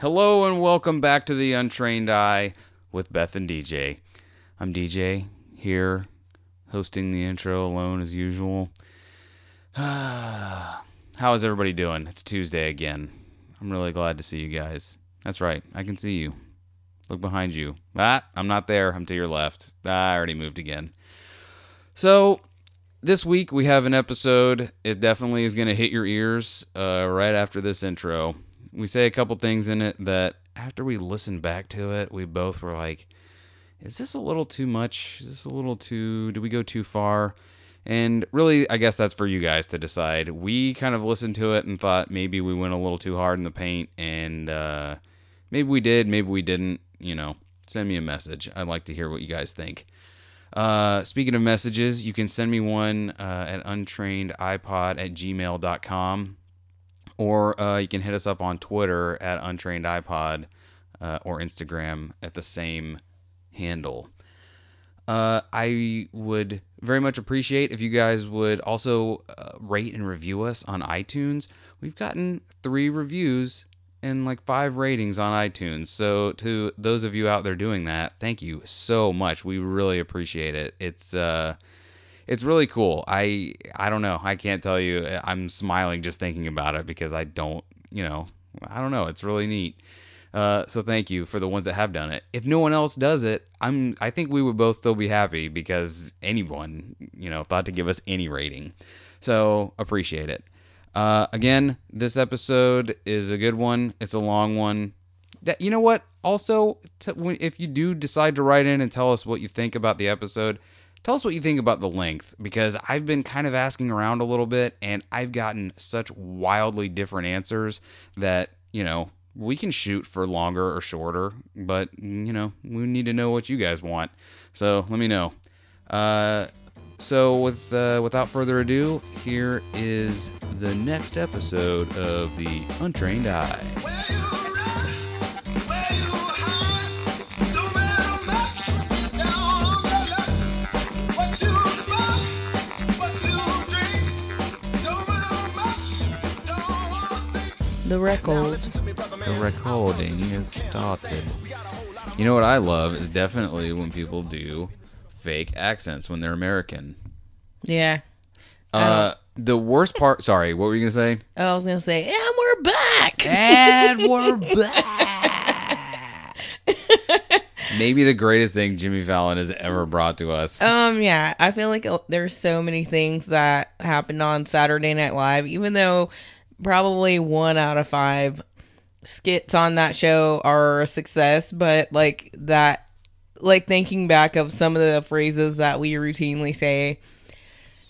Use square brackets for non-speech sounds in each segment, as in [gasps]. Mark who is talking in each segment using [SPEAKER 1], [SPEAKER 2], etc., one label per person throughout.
[SPEAKER 1] Hello and welcome back to the Untrained Eye with Beth and DJ. I'm DJ here, hosting the intro alone as usual. [sighs] How is everybody doing? It's Tuesday again. I'm really glad to see you guys. That's right, I can see you. Look behind you. Ah, I'm not there. I'm to your left. Ah, I already moved again. So, this week we have an episode. It definitely is going to hit your ears uh, right after this intro. We say a couple things in it that after we listened back to it, we both were like, is this a little too much? Is this a little too, do we go too far? And really, I guess that's for you guys to decide. We kind of listened to it and thought maybe we went a little too hard in the paint, and uh, maybe we did, maybe we didn't. You know, send me a message. I'd like to hear what you guys think. Uh, speaking of messages, you can send me one uh, at untrainedipod at gmail.com or uh, you can hit us up on Twitter at untrainedipod uh, or Instagram at the same handle. Uh, I would very much appreciate if you guys would also uh, rate and review us on iTunes. We've gotten three reviews and like five ratings on iTunes. So to those of you out there doing that, thank you so much. We really appreciate it. It's uh it's really cool. I I don't know. I can't tell you. I'm smiling just thinking about it because I don't, you know, I don't know. It's really neat. Uh, so thank you for the ones that have done it. If no one else does it, I'm I think we would both still be happy because anyone, you know, thought to give us any rating. So appreciate it. Uh, again, this episode is a good one. It's a long one. That you know what? Also, when, if you do decide to write in and tell us what you think about the episode, tell us what you think about the length because I've been kind of asking around a little bit and I've gotten such wildly different answers that you know we can shoot for longer or shorter, but you know we need to know what you guys want. So let me know. Uh, so with uh, without further ado, here is the next episode of the Untrained Eye.
[SPEAKER 2] The record.
[SPEAKER 1] The recording is started. You know what I love is definitely when people do fake accents when they're American.
[SPEAKER 2] Yeah.
[SPEAKER 1] Uh, the worst part. Sorry, what were you gonna say?
[SPEAKER 2] I was gonna say, and we're back.
[SPEAKER 1] And we're [laughs] back. Maybe the greatest thing Jimmy Fallon has ever brought to us.
[SPEAKER 2] Um, yeah, I feel like uh, there's so many things that happened on Saturday Night Live, even though probably one out of five skits on that show are a success, but like that, like thinking back of some of the phrases that we routinely say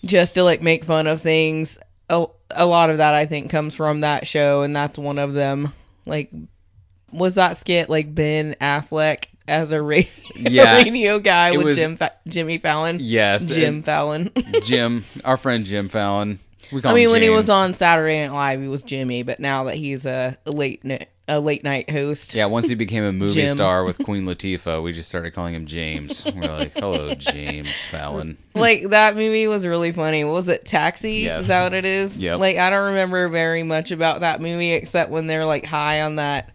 [SPEAKER 2] just to like make fun of things, a, a lot of that I think comes from that show, and that's one of them. Like, was that skit like Ben Affleck as a radio, [laughs]
[SPEAKER 1] Yeah.
[SPEAKER 2] radio guy
[SPEAKER 1] It
[SPEAKER 2] with
[SPEAKER 1] was-
[SPEAKER 2] Jim Fa- Jimmy Fallon?
[SPEAKER 1] yes,
[SPEAKER 2] Jim Fallon. [laughs]
[SPEAKER 1] Jim, our friend Jim Fallon. We call
[SPEAKER 2] I mean, when he was on Saturday Night Live, he was Jimmy, but now that he's a late ni- a late night host,
[SPEAKER 1] Yeah, once he became a movie
[SPEAKER 2] Jim.
[SPEAKER 1] star with [laughs] Queen Latifah, we just started calling him James. We're like, "Hello, James Fallon." [laughs]
[SPEAKER 2] like that movie was really funny. Was it Taxi?
[SPEAKER 1] Yes.
[SPEAKER 2] Is that what it is?
[SPEAKER 1] Yeah.
[SPEAKER 2] Like I don't remember very much about that movie except when they're like high on that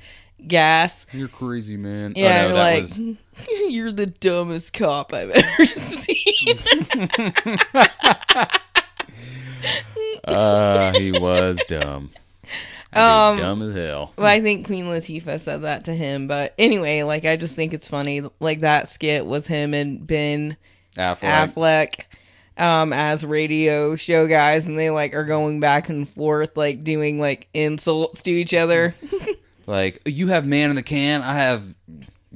[SPEAKER 2] gas.
[SPEAKER 1] You're crazy, man.
[SPEAKER 2] Oh, yeah,
[SPEAKER 1] oh, no, that
[SPEAKER 2] like
[SPEAKER 1] was [laughs]
[SPEAKER 2] you're the dumbest cop I've ever seen.
[SPEAKER 1] Uh, he was dumb. I mean, dumb as hell.
[SPEAKER 2] Well, I think Queen Latifah said that to him, but anyway, like I just think it's funny. Like that skit was him and Ben
[SPEAKER 1] Affleck.
[SPEAKER 2] Affleck um as radio show guys and they like are going back and forth like doing like insults to each other. [laughs]
[SPEAKER 1] Like, you have man in the can. I have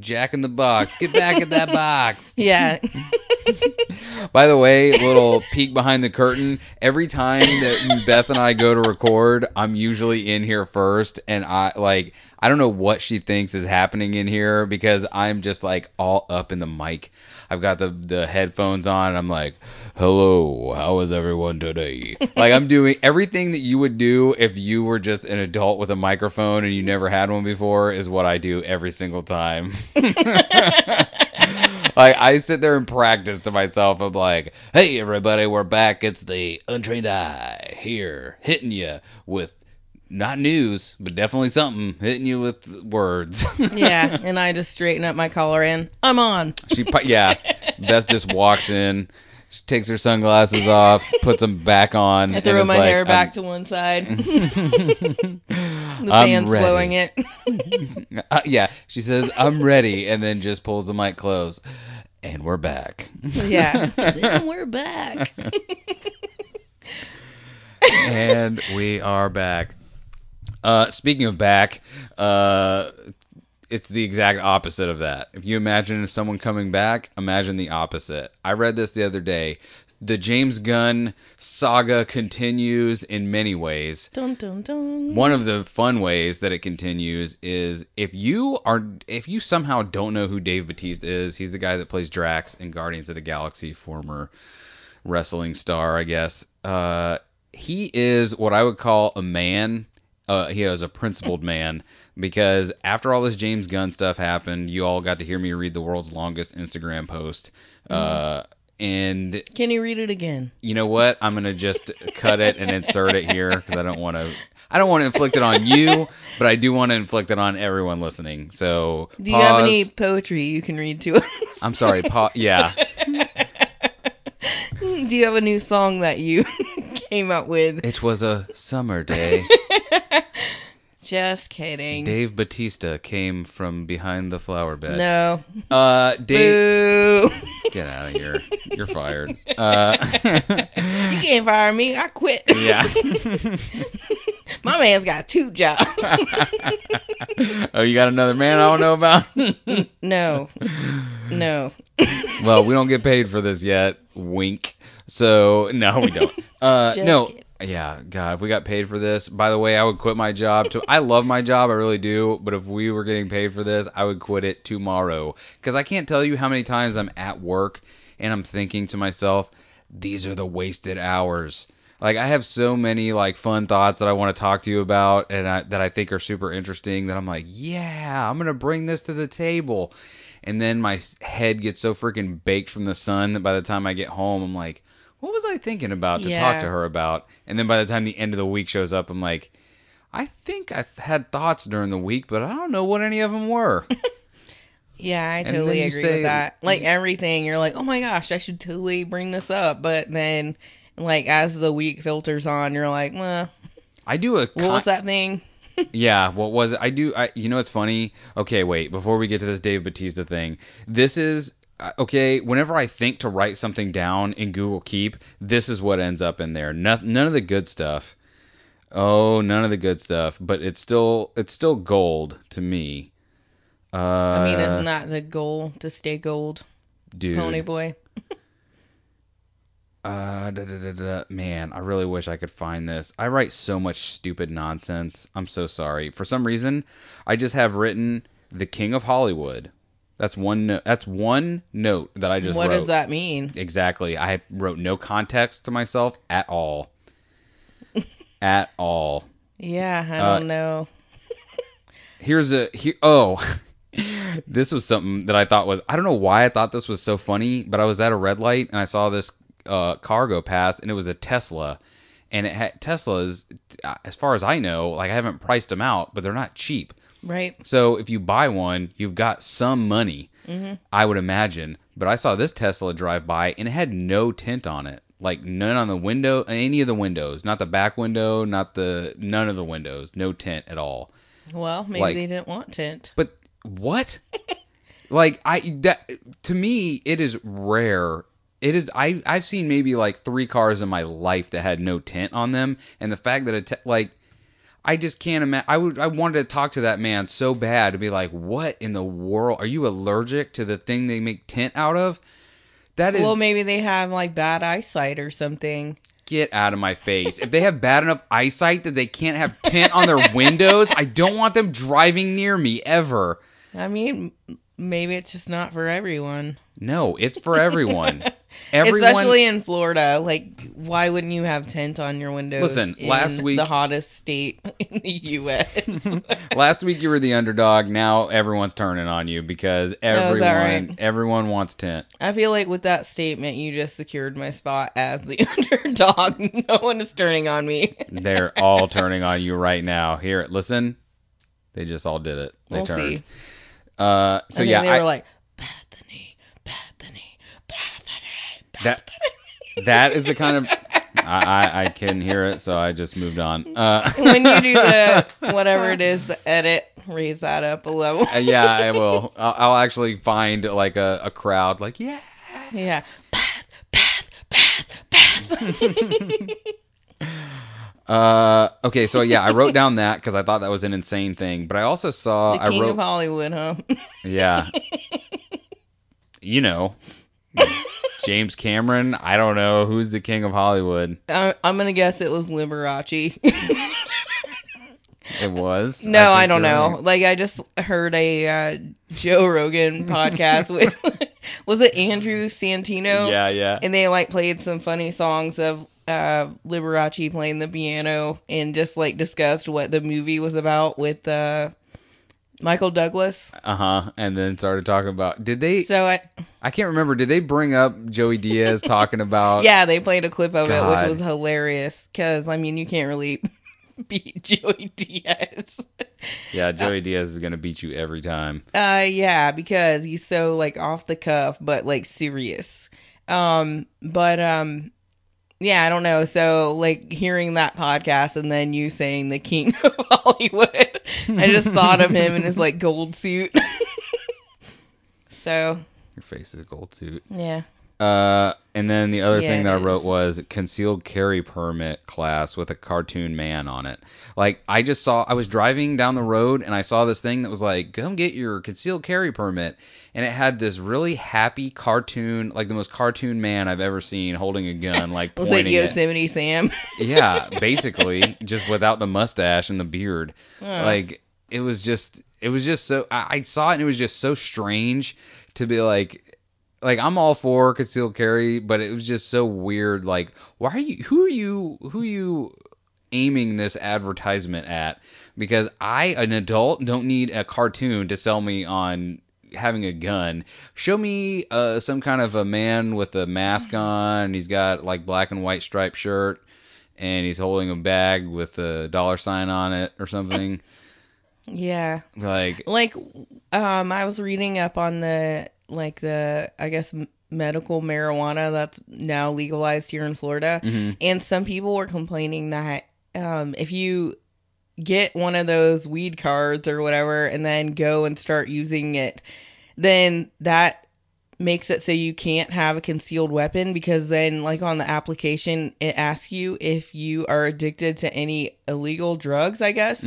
[SPEAKER 1] Jack in the box. Get back in that box. [laughs]
[SPEAKER 2] yeah. [laughs]
[SPEAKER 1] By the way, little peek behind the curtain. Every time that Beth and I go to record, I'm usually in here first, and I like I don't know what she thinks is happening in here because I'm just like all up in the mic. I've got the the headphones on, and I'm like, "Hello, how is everyone today?" like I'm doing everything that you would do if you were just an adult with a microphone and you never had one before. Is what I do every single time. [laughs] like I sit there and practice to myself. I'm like, "Hey, everybody, we're back. It's the Untrained Eye here, hitting you with not news, but definitely something hitting you with words. [laughs]
[SPEAKER 2] Yeah, and I just straighten up my collar and I'm on.
[SPEAKER 1] she, pu- yeah, Beth just walks in, she takes her sunglasses off, puts them back on.
[SPEAKER 2] I
[SPEAKER 1] and
[SPEAKER 2] throw
[SPEAKER 1] is
[SPEAKER 2] my
[SPEAKER 1] like,
[SPEAKER 2] hair back
[SPEAKER 1] I'm-
[SPEAKER 2] to one side. [laughs] [laughs] the
[SPEAKER 1] I'm
[SPEAKER 2] fan's
[SPEAKER 1] ready.
[SPEAKER 2] blowing it.
[SPEAKER 1] uh, yeah, she says, "I'm ready," and then just pulls the mic close, and we're back.
[SPEAKER 2] yeah. and we're back.
[SPEAKER 1] and we are back. Uh, speaking of back, uh, it's the exact opposite of that. If you imagine someone coming back, imagine the opposite. I read this the other day. The James Gunn saga continues in many ways.
[SPEAKER 2] Dun dun dun.
[SPEAKER 1] One of the fun ways that it continues is if you are if you somehow don't know who Dave Batista is, he's the guy that plays Drax in Guardians of the Galaxy, former wrestling star, I guess. Uh, he is what I would call a man. Uh, he is a principled man because after all this James Gunn stuff happened, you all got to hear me read the world's longest Instagram post. Uh, and
[SPEAKER 2] Can you read it again?
[SPEAKER 1] you know what? I'm gonna just cut it and insert it here because I don't want to. I don't want to inflict it on you, but I do want to inflict it on everyone listening. So,
[SPEAKER 2] Do you have any poetry you can read to us?
[SPEAKER 1] I'm sorry. Pa- yeah, [laughs]
[SPEAKER 2] Do you have a new song that you [laughs] came up with?
[SPEAKER 1] it was a summer day. [laughs]
[SPEAKER 2] Just kidding.
[SPEAKER 1] Dave Batista came from behind the flower bed.
[SPEAKER 2] No.
[SPEAKER 1] Uh, Dave,
[SPEAKER 2] Boo. [laughs]
[SPEAKER 1] get out of here. [laughs] You're fired. Uh, [laughs]
[SPEAKER 2] You can't fire me. I quit.
[SPEAKER 1] yeah.
[SPEAKER 2] My man's got two jobs.
[SPEAKER 1] Oh, you got another man I don't know about?
[SPEAKER 2] no. No.
[SPEAKER 1] well, we don't get paid for this yet. Wink. So no, we don't. Uh, no.
[SPEAKER 2] kidding.
[SPEAKER 1] Yeah, God, if we got paid for this, by the way, I would quit my job. To I love my job, I really do. But if we were getting paid for this, I would quit it tomorrow because I can't tell you how many times I'm at work and I'm thinking to myself, these are the wasted hours. Like I have so many like fun thoughts that I want to talk to you about and I, that I think are super interesting that I'm like, yeah, I'm gonna bring this to the table. And then my head gets so freaking baked from the sun that by the time I get home, I'm like, what was I thinking about to talk to her about? And then by the time the end of the week shows up, I'm like, I think I had thoughts during the week, but I don't know what any of them were. [laughs]
[SPEAKER 2] Yeah, I
[SPEAKER 1] then
[SPEAKER 2] totally
[SPEAKER 1] you
[SPEAKER 2] agree
[SPEAKER 1] say-
[SPEAKER 2] with that. Like everything, you're like, oh my gosh, I should totally bring this up. But then, like, as the week filters on, you're like, well,
[SPEAKER 1] I do a
[SPEAKER 2] what was that thing? [laughs]
[SPEAKER 1] Yeah, what was it? I do. I you know it's funny. Okay, wait. Before we get to this Dave Batista thing, this is okay. Whenever I think to write something down in Google Keep, this is what ends up in there. None, none of the good stuff. Oh, none of the good stuff. But it's still it's still gold to me. Uh,
[SPEAKER 2] I mean, isn't that the goal to stay gold,
[SPEAKER 1] dude.
[SPEAKER 2] Pony Boy? [laughs]
[SPEAKER 1] Uh, da, da, da, da. man, I really wish I could find this. I write so much stupid nonsense. I'm so sorry. For some reason, I just have written the King of Hollywood. That's one. No- that's one note that I just.
[SPEAKER 2] What
[SPEAKER 1] wrote.
[SPEAKER 2] does that mean?
[SPEAKER 1] Exactly. I wrote no context to myself at all. [laughs] at all.
[SPEAKER 2] Yeah, I
[SPEAKER 1] Uh,
[SPEAKER 2] don't know.
[SPEAKER 1] Here's a here. Oh, [laughs] this was something that I thought was. I don't know why I thought this was so funny, but I was at a red light and I saw this uh, car go past, and it was a Tesla, and it had Teslas. As far as I know, like I haven't priced them out, but they're not cheap.
[SPEAKER 2] Right?
[SPEAKER 1] So if you buy one, you've got some money, mm-hmm. I would imagine. But I saw this Tesla drive by, and it had no tint on it. Like none on the window, any of the windows, not the back window, not the none of the windows, no tint at all.
[SPEAKER 2] Well, maybe
[SPEAKER 1] Like-
[SPEAKER 2] they didn't want tint.
[SPEAKER 1] But what? [laughs] like I that to me it is rare. It is I I've seen maybe like 3 cars in my life that had no tint on them and the fact that it te- like I just can't imagine. I would. I wanted to talk to that man so bad to be like, "What in the world? Are you allergic to the thing they make tint out of?" That is
[SPEAKER 2] Well, maybe they have like bad eyesight or something.
[SPEAKER 1] get out of my face. if they have bad enough eyesight that they can't have tint on their windows, I don't want them driving near me ever.
[SPEAKER 2] I mean, maybe it's just not for everyone.
[SPEAKER 1] No, it's for [laughs] everyone. Everyone,
[SPEAKER 2] Especially in Florida. Like, why wouldn't you have tint on your windows?
[SPEAKER 1] Listen,
[SPEAKER 2] in
[SPEAKER 1] last week-
[SPEAKER 2] the hottest state [laughs] in the U.S. [laughs]
[SPEAKER 1] last week you were the underdog. Now everyone's turning on you because everyone
[SPEAKER 2] Oh, right?
[SPEAKER 1] everyone wants tent.
[SPEAKER 2] I feel like with that statement, you just secured my spot as the underdog. No one is turning on me.
[SPEAKER 1] They're all turning on you right now. Here, listen. They just all did it. They
[SPEAKER 2] We'll
[SPEAKER 1] turned.
[SPEAKER 2] see.
[SPEAKER 1] Uh, so yeah,
[SPEAKER 2] they
[SPEAKER 1] I-
[SPEAKER 2] were like, Bethany, Bethany, Bethany,
[SPEAKER 1] that that is the kind of I, I I can hear it, so I just moved on. Uh,
[SPEAKER 2] when you do the [laughs] whatever it is, the edit, raise that up a level.
[SPEAKER 1] yeah, I will. I'll, I'll actually find like a, a crowd, like yeah.
[SPEAKER 2] Yeah. Beth, Beth, Beth, Beth.
[SPEAKER 1] Uh, okay, so yeah, I wrote down that because I thought that was an insane thing, but I also saw
[SPEAKER 2] The
[SPEAKER 1] I
[SPEAKER 2] king
[SPEAKER 1] wrote
[SPEAKER 2] of Hollywood, huh?
[SPEAKER 1] yeah, you know, [laughs] James Cameron. I don't know who's the king of Hollywood.
[SPEAKER 2] I, I'm gonna guess it was Liberace.
[SPEAKER 1] It was. [laughs]
[SPEAKER 2] no,
[SPEAKER 1] think
[SPEAKER 2] I, don't know.
[SPEAKER 1] right.
[SPEAKER 2] Like I just heard a uh, Joe Rogan [laughs] podcast with was it Andrew Santino?
[SPEAKER 1] Yeah, yeah.
[SPEAKER 2] and they like played some funny songs of uh Liberace playing the piano and just like discussed what the movie was about with uh Michael Douglas.
[SPEAKER 1] Uh huh. And then started talking about. Did they?
[SPEAKER 2] So I
[SPEAKER 1] I can't remember. Did they bring up Joey Diaz talking about? [laughs]
[SPEAKER 2] yeah, they played a clip of it which was hilarious cuz I mean you can't really [laughs] beat [laughs] Joey Diaz.
[SPEAKER 1] Yeah, Joey Diaz is gonna beat you every time.
[SPEAKER 2] Uh yeah, because he's so like off the cuff but like serious. Um but um yeah, I don't know. So like hearing that podcast and then you saying the king [laughs] of Hollywood, I just thought of him in his like gold suit. [laughs] so
[SPEAKER 1] Your face is a gold suit.
[SPEAKER 2] yeah.
[SPEAKER 1] Uh, and then the other
[SPEAKER 2] Yeah,
[SPEAKER 1] thing that I wrote
[SPEAKER 2] is.
[SPEAKER 1] was concealed carry permit class with a cartoon man on it. Like I just saw, I was driving down the road and I saw this thing that was like, "Come get your concealed carry permit," and it had this really happy cartoon, like the most cartoon man I've ever seen, holding a gun, [laughs] like
[SPEAKER 2] Was it
[SPEAKER 1] pointing it.
[SPEAKER 2] Yosemite Sam? [laughs]
[SPEAKER 1] Yeah, basically, [laughs] just without the mustache and the beard. Like it was just, it was just so. I, I saw it and it was just so strange to be like, like I'm all for concealed carry, but it was just so weird. Like, why are you? Who are you? Who are you? aiming this advertisement at because I, an adult, don't need a cartoon to sell me on having a gun. Show me uh, some kind of a man with a mask on, and he's got like black and white striped shirt, and he's holding a bag with a dollar sign on it or something. [laughs]
[SPEAKER 2] yeah.
[SPEAKER 1] like,
[SPEAKER 2] Like um I was reading up on the like the I guess medical marijuana that's now legalized here in Florida. And some people were complaining that um if you get one of those weed cards or whatever and then go and start using it then that makes it so you can't have a concealed weapon because then like on the application it asks you if you are addicted to any illegal drugs i guess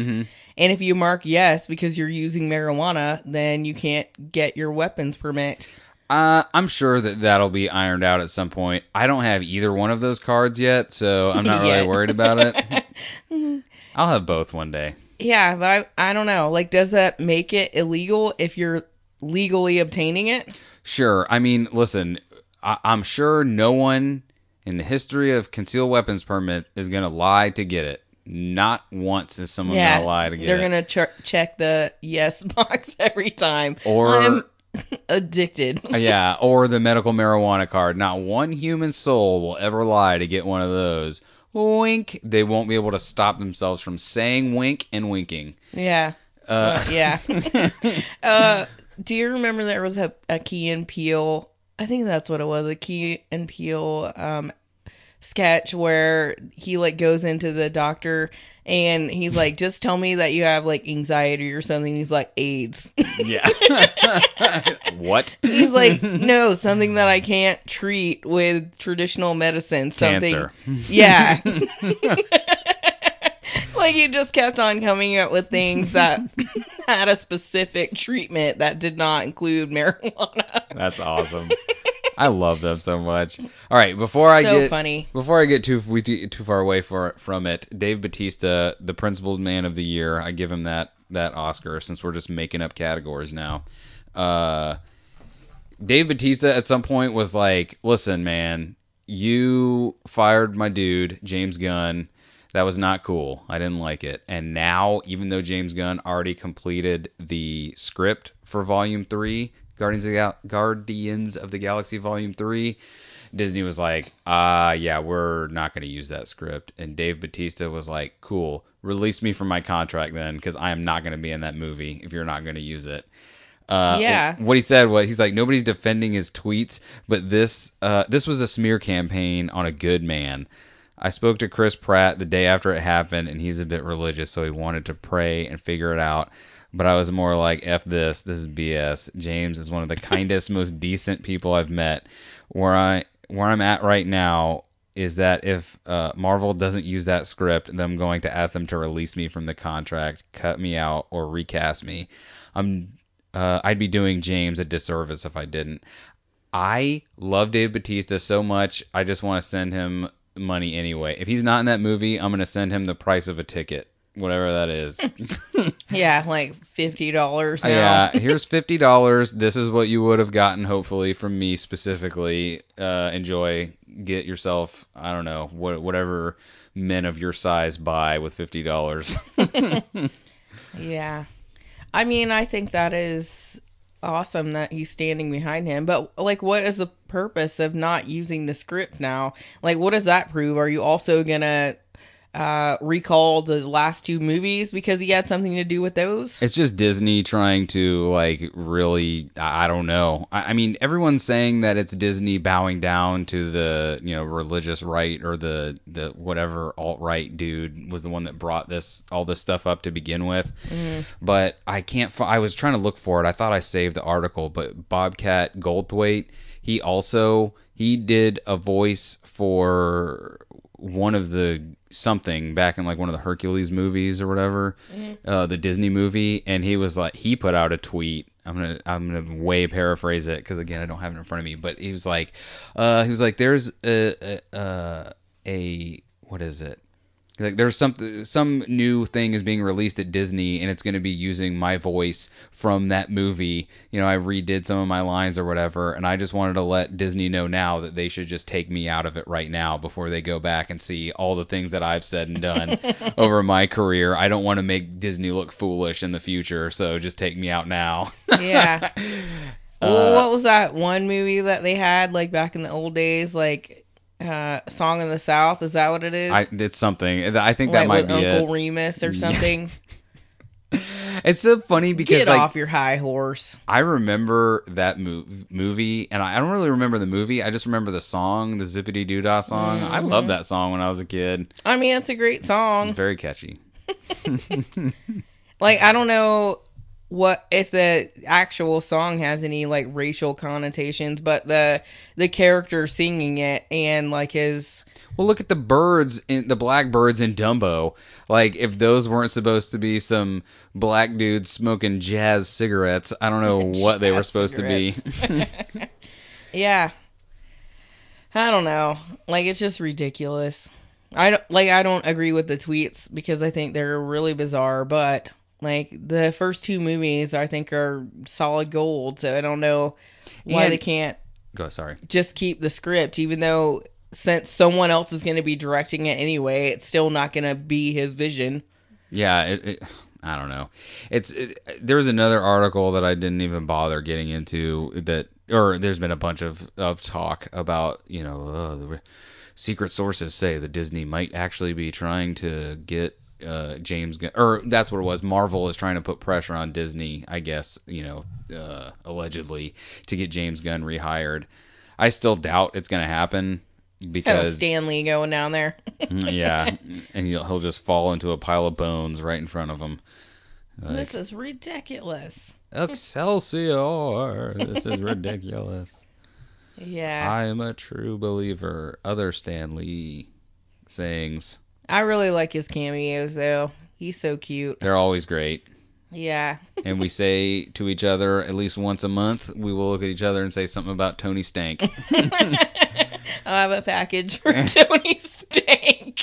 [SPEAKER 2] and if you mark yes because you're using marijuana then you can't get your weapons permit
[SPEAKER 1] Uh, I'm sure that that'll be ironed out at some point. I don't have either one of those cards yet, so I'm not [laughs] really worried about it. [laughs] I'll have both one day.
[SPEAKER 2] yeah but I, I don't know like does that make it illegal if you're legally obtaining it
[SPEAKER 1] Sure. I mean, listen, I- I'm sure no one in the history of concealed weapons permit is going to lie to get it. Not once is someone
[SPEAKER 2] yeah
[SPEAKER 1] to lie to get
[SPEAKER 2] they're gonna ch- check the yes [laughs] box every time
[SPEAKER 1] Or-
[SPEAKER 2] i'm [laughs] addicted
[SPEAKER 1] yeah, or the medical marijuana card. Not one human soul will ever lie to get one of those. Wink. They won't be able to stop themselves from saying wink and winking.
[SPEAKER 2] Yeah. Uh, yeah. [laughs] uh, do you remember there was a, a Key and Peele? I think that's what it was. A Key and Peele um, sketch where he like goes into the doctor and he's like, "Just tell me that you have like anxiety or something." He's like, "AIDS."
[SPEAKER 1] Yeah. [laughs] what?
[SPEAKER 2] he's like, "No, something that I can't treat with traditional medicine." Something.
[SPEAKER 1] Cancer.
[SPEAKER 2] Yeah. [laughs] [laughs] like you just kept on coming up with things that had a specific treatment that did not include marijuana.
[SPEAKER 1] That's awesome. I love them so much. All right, before I
[SPEAKER 2] So
[SPEAKER 1] get
[SPEAKER 2] funny.
[SPEAKER 1] before I get too we too, far away for, from it, Dave Batista, the principled man of the year, I give him that that Oscar since we're just making up categories now. Uh, Dave Batista at some point was like, "Listen, man, you fired my dude, James Gunn. That was not cool. I didn't like it. And now, even though James Gunn already completed the script for Volume Three, Guardians of the Gal- Guardians of the Galaxy Volume Three, Disney was like, "Ah, yeah, we're not going to use that script." And Dave Batista was like, "Cool, release me from my contract then, because I am not going to be in that movie if you're not going to use it." Uh,
[SPEAKER 2] Yeah.
[SPEAKER 1] What he said was, he's like, nobody's defending his tweets, but this uh, this was a smear campaign on a good man. I spoke to Chris Pratt the day after it happened, and he's a bit religious, so he wanted to pray and figure it out. But I was more like, "F this, this is BS." James is one of the [laughs] kindest, most decent people I've met. Where I where I'm at right now is that if uh, Marvel doesn't use that script, then I'm going to ask them to release me from the contract, cut me out, or recast me. I'm uh, I'd be doing James a disservice if I didn't. I love Dave Batista so much. I just want to send him money anyway. If he's not in that movie, I'm going to send him the price of a ticket, whatever that is. [laughs]
[SPEAKER 2] Yeah, like fifty dollars
[SPEAKER 1] yeah, [laughs] here's fifty dollars. This is what you would have gotten, hopefully, from me specifically. Uh, enjoy. Get yourself, I don't know, what, whatever men of your size buy with fifty dollars. [laughs]
[SPEAKER 2] Yeah. I mean, I think that is awesome that he's standing behind him. But like what is the purpose of not using the script now? Like what does that prove? Are you also going to uh recall the last two movies because he had something to do with those?
[SPEAKER 1] It's just Disney trying to like really I don't know. I, I mean everyone's saying that it's Disney bowing down to the, you know, religious right or the the whatever alt right dude was the one that brought this all this stuff up to begin with. But I can't fi- I was trying to look for it. I thought I saved the article, but Bobcat Goldthwait, he also he did a voice for one of the something back in like one of the Hercules movies or whatever, uh, the Disney movie, and he was like he put out a tweet. I'm gonna I'm gonna way paraphrase it because again I don't have it in front of me, but he was like, uh, he was like, there's a a, a, a what is it? Like there's some some new thing is being released at Disney and it's going to be using my voice from that movie. You know, I redid some of my lines or whatever, and I just wanted to let Disney know now that they should just take me out of it right now before they go back and see all the things that I've said and done [laughs] over my career. I don't want to make Disney look foolish in the future, so just take me out now.
[SPEAKER 2] Yeah. [laughs] well, uh, what was that one movie that they had like back in the old days like uh Song in the South, is that what it is?
[SPEAKER 1] I, it's something. I think
[SPEAKER 2] like
[SPEAKER 1] that might
[SPEAKER 2] with
[SPEAKER 1] be
[SPEAKER 2] Uncle
[SPEAKER 1] it.
[SPEAKER 2] Remus or something. [laughs]
[SPEAKER 1] It's so funny because
[SPEAKER 2] Get
[SPEAKER 1] like,
[SPEAKER 2] off your high horse.
[SPEAKER 1] I remember that mov- movie, and I I don't really remember the movie. I just remember the song, the Zippity Doo Dah song. I
[SPEAKER 2] Mm-hmm.
[SPEAKER 1] loved that song when I was a kid.
[SPEAKER 2] I mean, it's a great song.
[SPEAKER 1] Very catchy. [laughs]
[SPEAKER 2] Like I don't know what if the actual song has any like racial connotations, but the the character singing it and like his
[SPEAKER 1] Well, look at the birds, in, the black birds in Dumbo. Like, if those weren't supposed to be some black dudes smoking jazz cigarettes, I don't know [laughs] what they were supposed to be. [laughs] [laughs]
[SPEAKER 2] yeah. I don't know. Like it's just ridiculous. I don't like I don't agree with the tweets because I think they're really bizarre, but like the first two movies I think are solid gold, so I don't know why
[SPEAKER 1] And-
[SPEAKER 2] they can't
[SPEAKER 1] Go, sorry.
[SPEAKER 2] just keep the script, even though since someone else is going to be directing it anyway, it's still not going to be his vision.
[SPEAKER 1] Yeah, it, it, I don't know. It's it, there was another article that I didn't even bother getting into that, or there's been a bunch of of talk about you know uh, the secret sources say that Disney might actually be trying to get. Uh, James Gunn, or that's what it was. Marvel is trying to put pressure on Disney, I guess, you know, uh, allegedly to get James Gunn rehired. I still doubt it's going to happen
[SPEAKER 2] Oh,
[SPEAKER 1] because
[SPEAKER 2] Stan Lee going down there.
[SPEAKER 1] yeah, [laughs] and he'll, he'll just fall into a pile of bones right in front of him.
[SPEAKER 2] this is ridiculous.
[SPEAKER 1] Excelsior! [laughs] This is ridiculous.
[SPEAKER 2] Yeah.
[SPEAKER 1] I'm a true believer. Other Stan Lee sayings.
[SPEAKER 2] I really like his cameos though. He's so cute.
[SPEAKER 1] They're always great.
[SPEAKER 2] Yeah. [laughs]
[SPEAKER 1] And we say to each other at least once a month, we will look at each other and say something about Tony Stank. [laughs]
[SPEAKER 2] I'll have a package for [laughs] Tony Stank.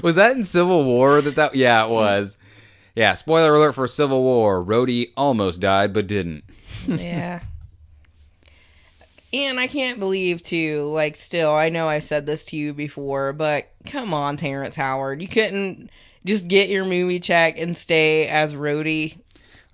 [SPEAKER 1] was that in Civil War that that? Yeah, it was. Yeah, spoiler alert for Civil War. Rhodey almost died, but didn't.
[SPEAKER 2] yeah. And I can't believe too, like still, I know I've said this to you before, but come on, Terrence Howard. You couldn't just get your movie check and stay as Rhodey.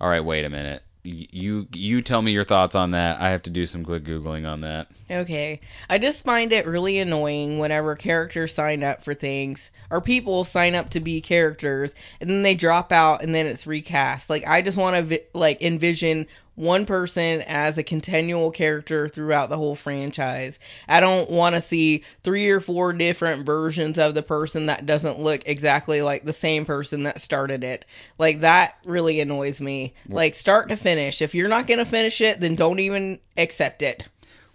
[SPEAKER 1] All right, wait a minute. You you tell me your thoughts on that. I have to do some quick googling on that.
[SPEAKER 2] Okay. I just find it really annoying whenever characters sign up for things or people sign up to be characters and then they drop out and then it's recast. Like I just want to vi- like envision one person as a continual character throughout the whole franchise. I don't want to see three or four different versions of the person that doesn't look exactly like the same person that started it. Like that really annoys me. Like start to finish. If you're not going to finish it, then don't even accept it.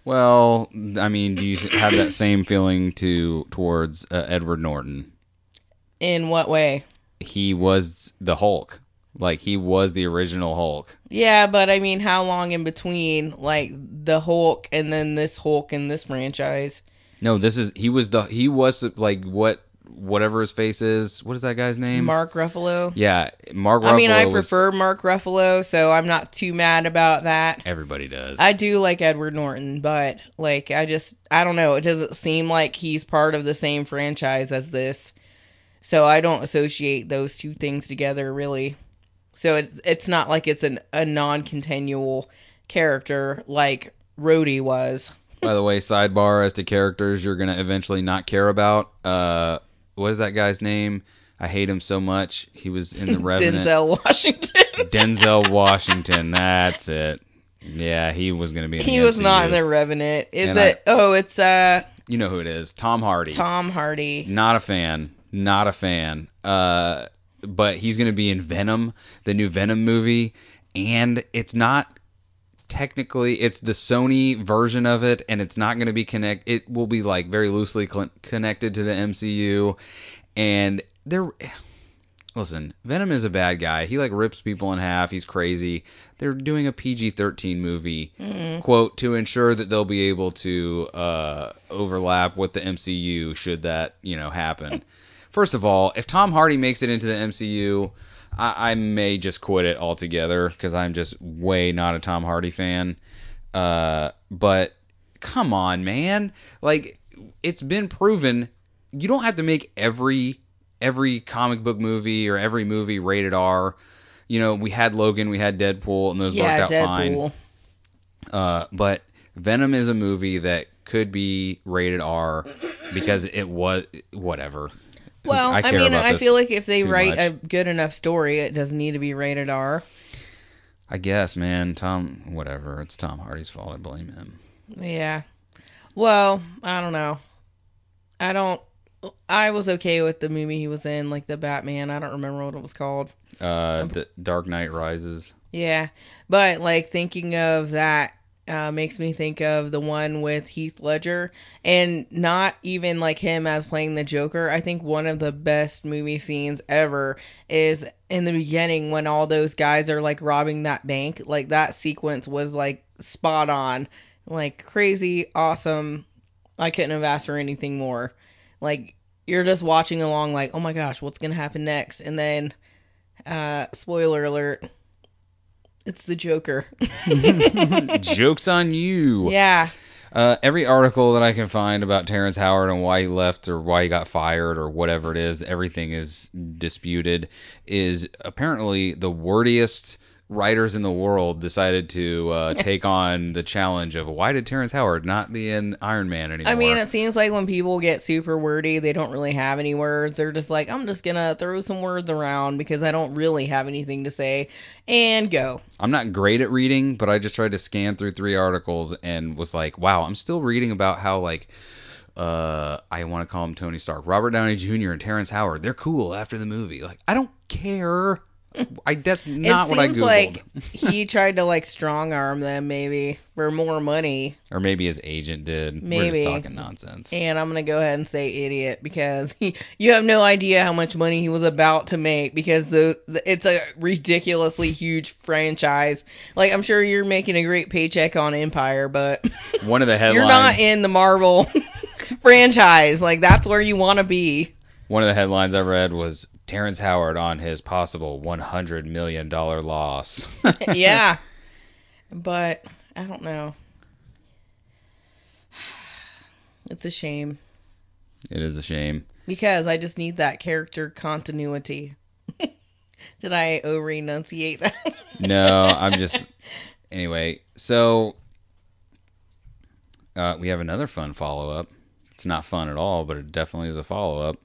[SPEAKER 1] Well, I mean, do you have that same feeling to towards uh, Edward Norton?
[SPEAKER 2] In what way?
[SPEAKER 1] He was the Hulk. Like he was the original Hulk.
[SPEAKER 2] Yeah, but I mean, how long in between, like the Hulk and then this Hulk in this franchise?
[SPEAKER 1] No, this is he was the he was like what whatever his face is. What is that guy's name?
[SPEAKER 2] Mark Ruffalo.
[SPEAKER 1] Yeah, Mark.
[SPEAKER 2] Ruffalo I mean, I
[SPEAKER 1] was-
[SPEAKER 2] prefer Mark Ruffalo, so I'm not too mad about that.
[SPEAKER 1] Everybody does.
[SPEAKER 2] I do like Edward Norton, but like, I just, I don't know. It doesn't seem like he's part of the same franchise as this, so I don't associate those two things together really. So it's it's not like it's an a non-continual character like Rhodey was.
[SPEAKER 1] By the way, sidebar as to characters you're gonna eventually not care about. Uh, what is that guy's name? I hate him so much. He was in the [laughs] Revenant.
[SPEAKER 2] Denzel Washington. [laughs]
[SPEAKER 1] Denzel Washington. That's it. Yeah, he was gonna be. In
[SPEAKER 2] he was not in the Revenant. Is
[SPEAKER 1] And
[SPEAKER 2] it? oh, it's uh
[SPEAKER 1] You know who it is? Tom Hardy.
[SPEAKER 2] Tom Hardy.
[SPEAKER 1] Not a fan. Not a fan. Uh, but he's going to be in Venom, the new Venom movie, and it's not technically it's the Sony version of it, and it's not going to be connect. It will be like very loosely cl- connected to the MCU, and there. Listen, Venom is a bad guy. He like rips people in half. He's crazy. They're doing a PG-13 movie, quote, to ensure that they'll be able to uh, overlap with the MCU should that you know happen. [laughs] First of all, if Tom Hardy makes it into the MCU, I, I may just quit it altogether because I'm just way not a Tom Hardy fan. Uh, but come on, man! Like it's been proven, you don't have to make every every comic book movie or every movie rated R. You know, we had Logan, we had Deadpool, and those
[SPEAKER 2] Yeah,
[SPEAKER 1] worked out fine.
[SPEAKER 2] Deadpool.
[SPEAKER 1] Uh, but Venom is a movie that could be rated R because it was whatever.
[SPEAKER 2] Well, I,
[SPEAKER 1] care
[SPEAKER 2] mean, I feel like if they write
[SPEAKER 1] much.
[SPEAKER 2] a good enough story, it doesn't need to be rated R.
[SPEAKER 1] I guess, man. Tom, whatever. It's Tom Hardy's fault. I blame him.
[SPEAKER 2] Yeah. Well, I don't know. I don't. I was okay with the movie he was in, like the Batman. I don't remember what it was called.
[SPEAKER 1] Uh, the Dark Knight Rises.
[SPEAKER 2] Yeah, but like thinking of that uh, makes me think of the one with Heath Ledger, and not even like him as playing the Joker. I think one of the best movie scenes ever is in the beginning when all those guys are like robbing that bank. Like that sequence was like spot on, like crazy, awesome. I couldn't have asked for anything more. Like you're just watching along, like, oh my gosh, what's gonna happen next? And then, uh, spoiler alert, it's the Joker. [laughs]
[SPEAKER 1] Joke's on you.
[SPEAKER 2] yeah.
[SPEAKER 1] Uh, every article that I can find about Terrence Howard and why he left or why he got fired or whatever it is, everything is disputed. Is apparently the wordiest writers in the world decided to uh, [laughs] take on the challenge of why did Terrence Howard not be in Iron Man anymore?
[SPEAKER 2] I mean, it seems like when people get super wordy, they don't really have any words. They're just like, I'm just gonna throw some words around because I don't really have anything to say and go.
[SPEAKER 1] I'm not great at reading, but I just tried to scan through three articles and was like, wow, I'm still reading about how like uh I want to call him Tony Stark, Robert Downey Jr. and Terrence Howard. They're cool after the movie. Like, I don't care. I that's not
[SPEAKER 2] it
[SPEAKER 1] what I
[SPEAKER 2] seems
[SPEAKER 1] googled.
[SPEAKER 2] like he tried to like strong arm them maybe for more money.
[SPEAKER 1] or maybe his agent did. We're
[SPEAKER 2] Maybe.
[SPEAKER 1] just talking nonsense.
[SPEAKER 2] And I'm gonna go ahead and say idiot because he, you have no idea how much money he was about to make because the, the it's a ridiculously huge franchise. Like I'm sure you're making a great paycheck on Empire, but [laughs]
[SPEAKER 1] One of the headlines.
[SPEAKER 2] you're not in the Marvel [laughs] franchise. Like that's where you want to be.
[SPEAKER 1] one of the headlines I read was Terrence Howard on his possible one hundred million dollar loss. [laughs]
[SPEAKER 2] yeah. [laughs] But I don't know. It's a shame
[SPEAKER 1] it is a shame.
[SPEAKER 2] because I just need that character continuity. [laughs] Did I over enunciate that?
[SPEAKER 1] No, I'm just anyway. So uh, we have another fun follow up. It's not fun at all, but it definitely is a follow up.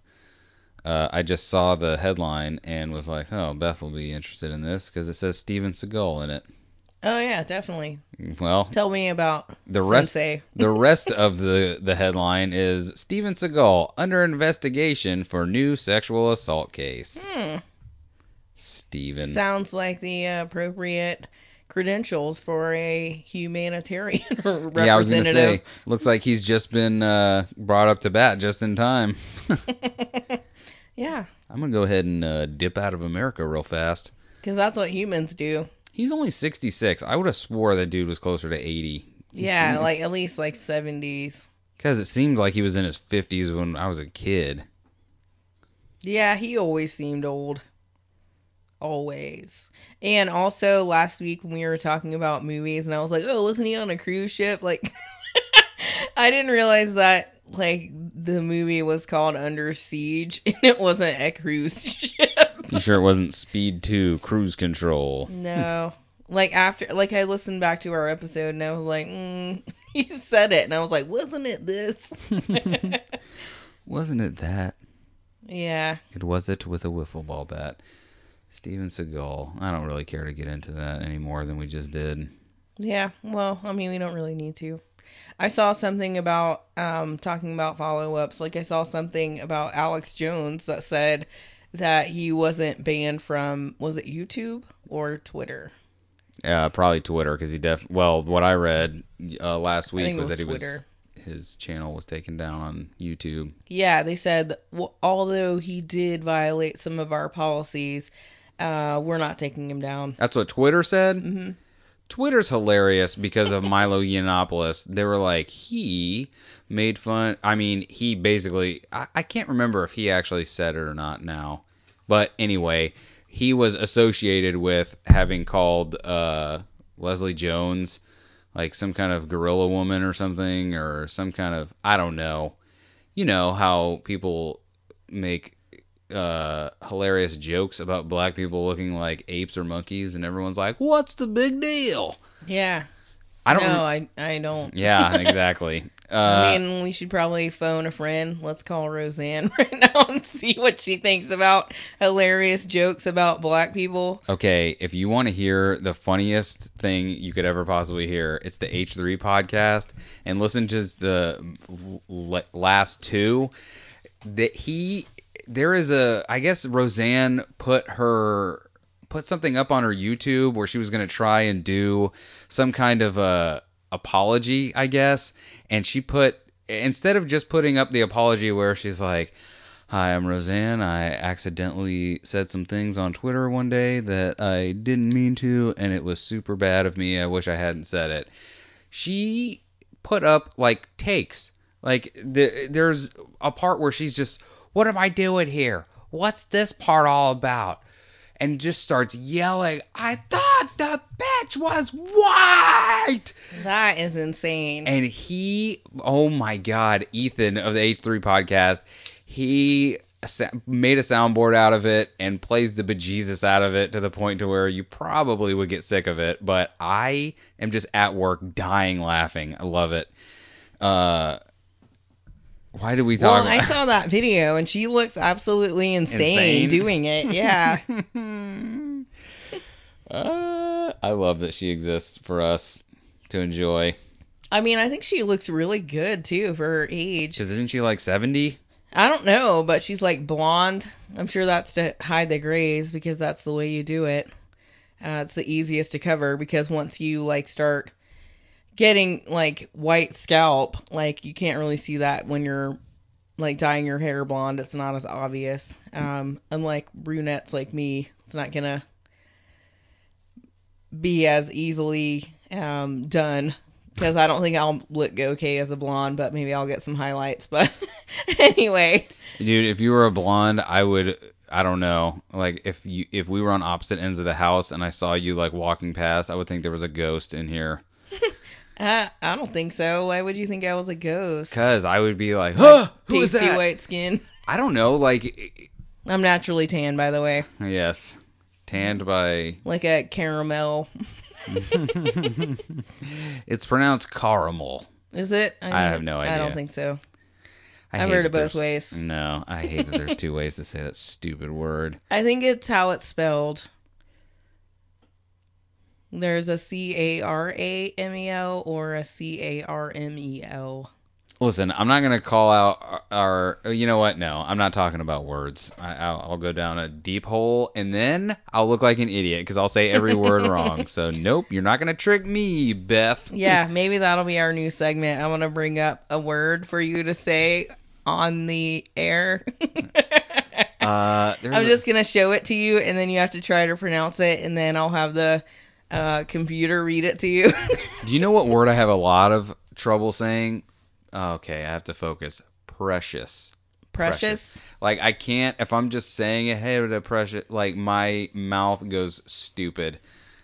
[SPEAKER 1] Uh, I just saw the headline and was like, "Oh, Beth will be interested in this because it says Steven Seagal in it."
[SPEAKER 2] oh yeah, definitely.
[SPEAKER 1] Well,
[SPEAKER 2] Tell me about
[SPEAKER 1] the rest
[SPEAKER 2] Sensei. [laughs]
[SPEAKER 1] the rest of the [laughs] the headline is Steven Seagal under investigation for new sexual assault case.
[SPEAKER 2] Hmm.
[SPEAKER 1] Steven.
[SPEAKER 2] Sounds like the appropriate credentials for a humanitarian representative. [laughs]
[SPEAKER 1] Yeah, I was gonna say. Looks like he's just been uh, brought up to bat just in time.
[SPEAKER 2] Yeah,
[SPEAKER 1] I'm gonna go ahead and uh, dip out of America real fast.
[SPEAKER 2] because that's what humans do.
[SPEAKER 1] He's only 66. I would have swore that dude was closer to 80.
[SPEAKER 2] Yeah, like at least like seventies.
[SPEAKER 1] because it seemed like he was in his 50s when I was a kid.
[SPEAKER 2] Yeah, he always seemed old. Always. And also last week when we were talking about movies and I was like, "Oh, wasn't he on a cruise ship?" Like [laughs] I didn't realize that like the movie was called Under Siege [laughs] and it wasn't a cruise [laughs] ship.
[SPEAKER 1] You sure it wasn't Speed 2 Cruise Control?
[SPEAKER 2] No. Like after like I listened back to our episode and I was like, mm, [laughs] he said it and I was like, "Wasn't it this?"
[SPEAKER 1] Wasn't it that?
[SPEAKER 2] yeah.
[SPEAKER 1] It was it with a wiffle ball bat. Steven Seagal. I don't really care to get into that any more than we just did.
[SPEAKER 2] Yeah, well, I mean, we don't really need to. I saw something about um talking about follow-ups. Like I saw something about Alex Jones that said that he wasn't banned from was it YouTube or Twitter?
[SPEAKER 1] Yeah, probably Twitter because he def. Well, what I read uh, last week was,
[SPEAKER 2] was
[SPEAKER 1] that he
[SPEAKER 2] Twitter.
[SPEAKER 1] was his channel was taken down on YouTube.
[SPEAKER 2] Yeah, they said well, although he did violate some of our policies, uh we're not taking him down.
[SPEAKER 1] That's what Twitter said. Mm-hmm. Twitter's hilarious because of Milo Yiannopoulos. They were like he made fun. I mean, he basically. I, I can't remember if he actually said it or not now, but anyway, he was associated with having called uh, Leslie Jones like some kind of gorilla woman or something, or some kind of I don't know. You know how people make uh hilarious jokes about black people looking like apes or monkeys and everyone's like what's the big deal
[SPEAKER 2] Yeah.
[SPEAKER 1] i don't
[SPEAKER 2] No, I I don't.
[SPEAKER 1] yeah [laughs] exactly uh
[SPEAKER 2] I mean, we should probably phone a friend. Let's call Roseanne [laughs] right now and see what she thinks about hilarious jokes about black people.
[SPEAKER 1] okay if you want to hear the funniest thing you could ever possibly hear it's the h3 podcast and listen to the last two that he there is a i guess roseanne put her put something up on her youtube where she was going to try and do some kind of a apology i guess and she put instead of just putting up the apology where she's like Hi, I'm Roseanne. I accidentally said some things on Twitter one day that I didn't mean to, and it was super bad of me. I wish I hadn't said it. She put up like takes. Like the, there's a part where she's just, "What am I doing here? What's this part all about?" And just starts yelling, "I thought the bitch was white."
[SPEAKER 2] That is insane.
[SPEAKER 1] And he, oh my God, Ethan of the H3 podcast, he made a soundboard out of it and plays the bejesus out of it to the point to where you probably would get sick of it. But I am just at work dying laughing. I love it. Uh, why did we talk?
[SPEAKER 2] Well, I saw that video and she looks absolutely insane,
[SPEAKER 1] Insane?
[SPEAKER 2] doing it. [laughs] Yeah.
[SPEAKER 1] uh, I love that she exists for us to enjoy.
[SPEAKER 2] I mean, I think she looks really good too for her age.
[SPEAKER 1] Because isn't she like 70?
[SPEAKER 2] I don't know, but she's like blonde. I'm sure that's to hide the grays because that's the way you do it. Uh, it's the easiest to cover because once you like start getting like white scalp, like you can't really see that when you're like dyeing your hair blonde. It's not as obvious. Um, unlike brunettes like me, it's not gonna be as easily um, done because I don't think I'll look okay as a blonde, but maybe I'll get some highlights. [laughs] But anyway,
[SPEAKER 1] Dude, if you were a blonde, I would I don't know. Like if you if we were on opposite ends of the house and I saw you like walking past, I would think there was a ghost in here. [laughs]
[SPEAKER 2] Uh, I don't think so. Why would you think I was a ghost?
[SPEAKER 1] Cause I would be like, huh, who is
[SPEAKER 2] Pasty
[SPEAKER 1] that?
[SPEAKER 2] white skin.
[SPEAKER 1] I don't know. Like,
[SPEAKER 2] I'm naturally tan, by the way,
[SPEAKER 1] yes, tanned by.
[SPEAKER 2] like a caramel. [laughs]
[SPEAKER 1] It's pronounced caramel.
[SPEAKER 2] Is it?
[SPEAKER 1] I have no idea.
[SPEAKER 2] I don't think so.
[SPEAKER 1] I
[SPEAKER 2] I've
[SPEAKER 1] hate
[SPEAKER 2] heard it both
[SPEAKER 1] there's-
[SPEAKER 2] ways.
[SPEAKER 1] No, I hate that there's two ways to say that stupid word.
[SPEAKER 2] I think it's how it's spelled. There's a C A R A M E L or a C A R M E L.
[SPEAKER 1] Listen, I'm not gonna call out our. our- You know what? No, I'm not talking about words. I, I'll, I'll go down a deep hole, and then I'll look like an idiot because I'll say every [laughs] word wrong. So nope, you're not gonna trick me, Beth. [laughs]
[SPEAKER 2] Yeah, maybe that'll be our new segment. I want to bring up a word for you to say on the air. [laughs]
[SPEAKER 1] Uh,
[SPEAKER 2] I'm just gonna show it to you, and then you have to try to pronounce it, and then I'll have the uh, computer read it to you. [laughs]
[SPEAKER 1] Do you know what word I have a lot of trouble saying? Okay, I have to focus. Precious.
[SPEAKER 2] Precious.
[SPEAKER 1] Like I can't if I'm just saying it. Hey, the precious. Like my mouth goes stupid.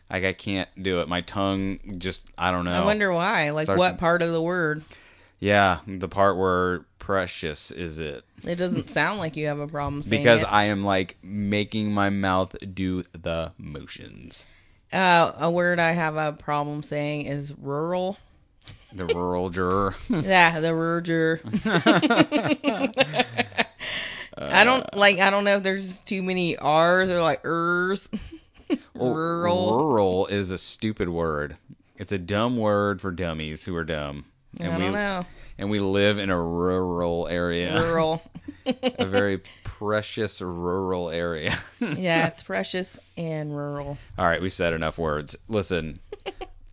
[SPEAKER 1] Like I can't do it. My tongue just I don't know.
[SPEAKER 2] I wonder why. Like,
[SPEAKER 1] Starts-
[SPEAKER 2] what part of the word?
[SPEAKER 1] Yeah, the part where precious is it?
[SPEAKER 2] It doesn't [laughs] sound like you have a problem saying
[SPEAKER 1] Because
[SPEAKER 2] it.
[SPEAKER 1] I am like making my mouth do the motions.
[SPEAKER 2] Uh, a word I have a problem saying is rural.
[SPEAKER 1] The rural juror. [laughs]
[SPEAKER 2] Yeah, the rural. juror. [laughs] I don't like. I don't know if there's too many R's or like ers. [laughs] rural.
[SPEAKER 1] Rural is a stupid word. It's a dumb word for dummies who are dumb.
[SPEAKER 2] I don't know.
[SPEAKER 1] And we live in a rural area,
[SPEAKER 2] Rural. [laughs]
[SPEAKER 1] a very precious rural area. [laughs]
[SPEAKER 2] Yeah, it's precious and rural.
[SPEAKER 1] All right, we said enough words. Listen,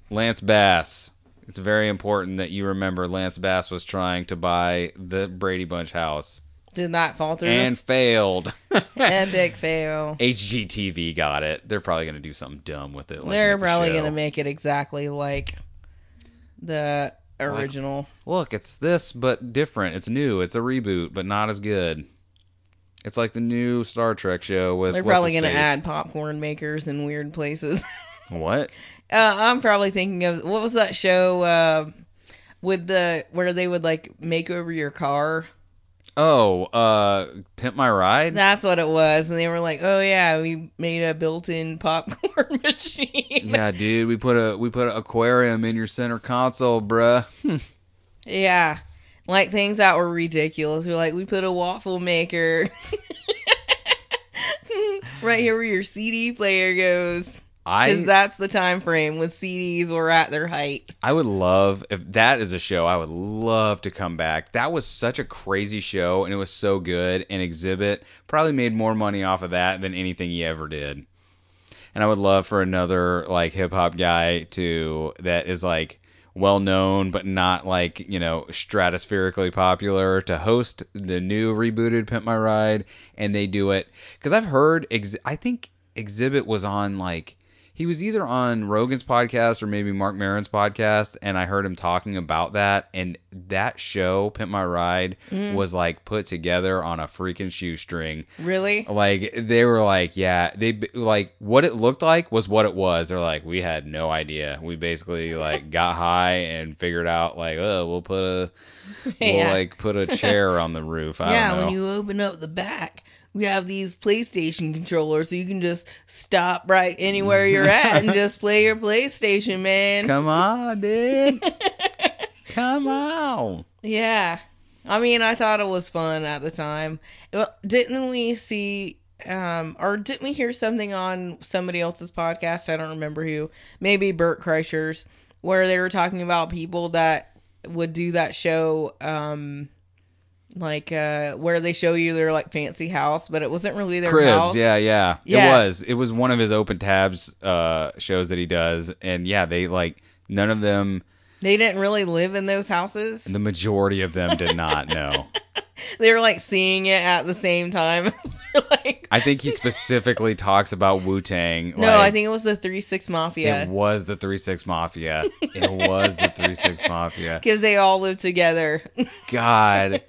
[SPEAKER 1] Lance Bass. It's very important that you remember Lance Bass was trying to buy the Brady Bunch house
[SPEAKER 2] Did not fall through.
[SPEAKER 1] and failed. [laughs]
[SPEAKER 2] Epic fail.
[SPEAKER 1] HGTV got it. They're probably going to do something dumb with it. like
[SPEAKER 2] They're probably
[SPEAKER 1] show.
[SPEAKER 2] gonna make it exactly like the original.
[SPEAKER 1] Look, it's this, but different. It's new. It's a reboot, but not as good. It's like the new Star Trek show with.
[SPEAKER 2] They're probably gonna add popcorn makers in weird places. [laughs]
[SPEAKER 1] what?
[SPEAKER 2] Uh, I'm probably thinking of what was that show uh, with the where they would like make over your car.
[SPEAKER 1] Oh, uh, Pimp My Ride.
[SPEAKER 2] That's what it was, and they were like, "Oh yeah, we made a built-in popcorn [laughs] machine."
[SPEAKER 1] yeah, dude, we put a we put an aquarium in your center console, bruh. [laughs]
[SPEAKER 2] yeah, like things that were ridiculous. We're like, we put a waffle maker [laughs] right here where your CD player goes. Because
[SPEAKER 1] I
[SPEAKER 2] that's the time frame when CDs were at their height.
[SPEAKER 1] I would love if that is a show I would love to come back. That was such a crazy show and it was so good and Xzibit probably made more money off of that than anything he ever did. And I would love for another like hip hop guy to that is like well known but not like, you know, stratospherically popular to host the new rebooted Pimp My Ride and they do it cuz I've heard ex- I think Xzibit was on like he was either on Rogan's podcast or maybe Marc Maron's podcast, and I heard him talking about that. And that show, Pimp My Ride, mm. was like put together on a freaking shoestring.
[SPEAKER 2] Really?
[SPEAKER 1] Like they were like, yeah, they like what it looked like was what it was. They're like, we had no idea. We basically like [laughs] got high and figured out like, oh, we'll put a, [laughs] we'll
[SPEAKER 2] Yeah.
[SPEAKER 1] like put a chair on the roof. I
[SPEAKER 2] yeah,
[SPEAKER 1] don't know.
[SPEAKER 2] when you open up the back, we have these PlayStation controllers, so you can just stop right anywhere you're at and just play your [laughs] PlayStation, man.
[SPEAKER 1] Come on, dude. [laughs] Come on.
[SPEAKER 2] Yeah. I mean, I thought it was fun at the time. Well, didn't we see um or didn't we hear something on somebody else's podcast? I don't remember who. Maybe Bert Kreischer's where they were talking about people that would do that show um like uh where they show you their like fancy house, but it wasn't really their
[SPEAKER 1] Cribs,
[SPEAKER 2] house.
[SPEAKER 1] yeah, yeah,
[SPEAKER 2] Yeah.
[SPEAKER 1] It was. It was one of his open tabs uh shows that he does, and yeah, they like none of them.
[SPEAKER 2] They didn't really live in those houses.
[SPEAKER 1] The majority of them did not know. [laughs]
[SPEAKER 2] They were like seeing it at the same time. [laughs] like
[SPEAKER 1] I think he specifically talks about Wu Tang.
[SPEAKER 2] No, I think it was the Three Six Mafia.
[SPEAKER 1] it was the Three Six Mafia. It [laughs] was the Three Six Mafia.
[SPEAKER 2] because they all live together.
[SPEAKER 1] God,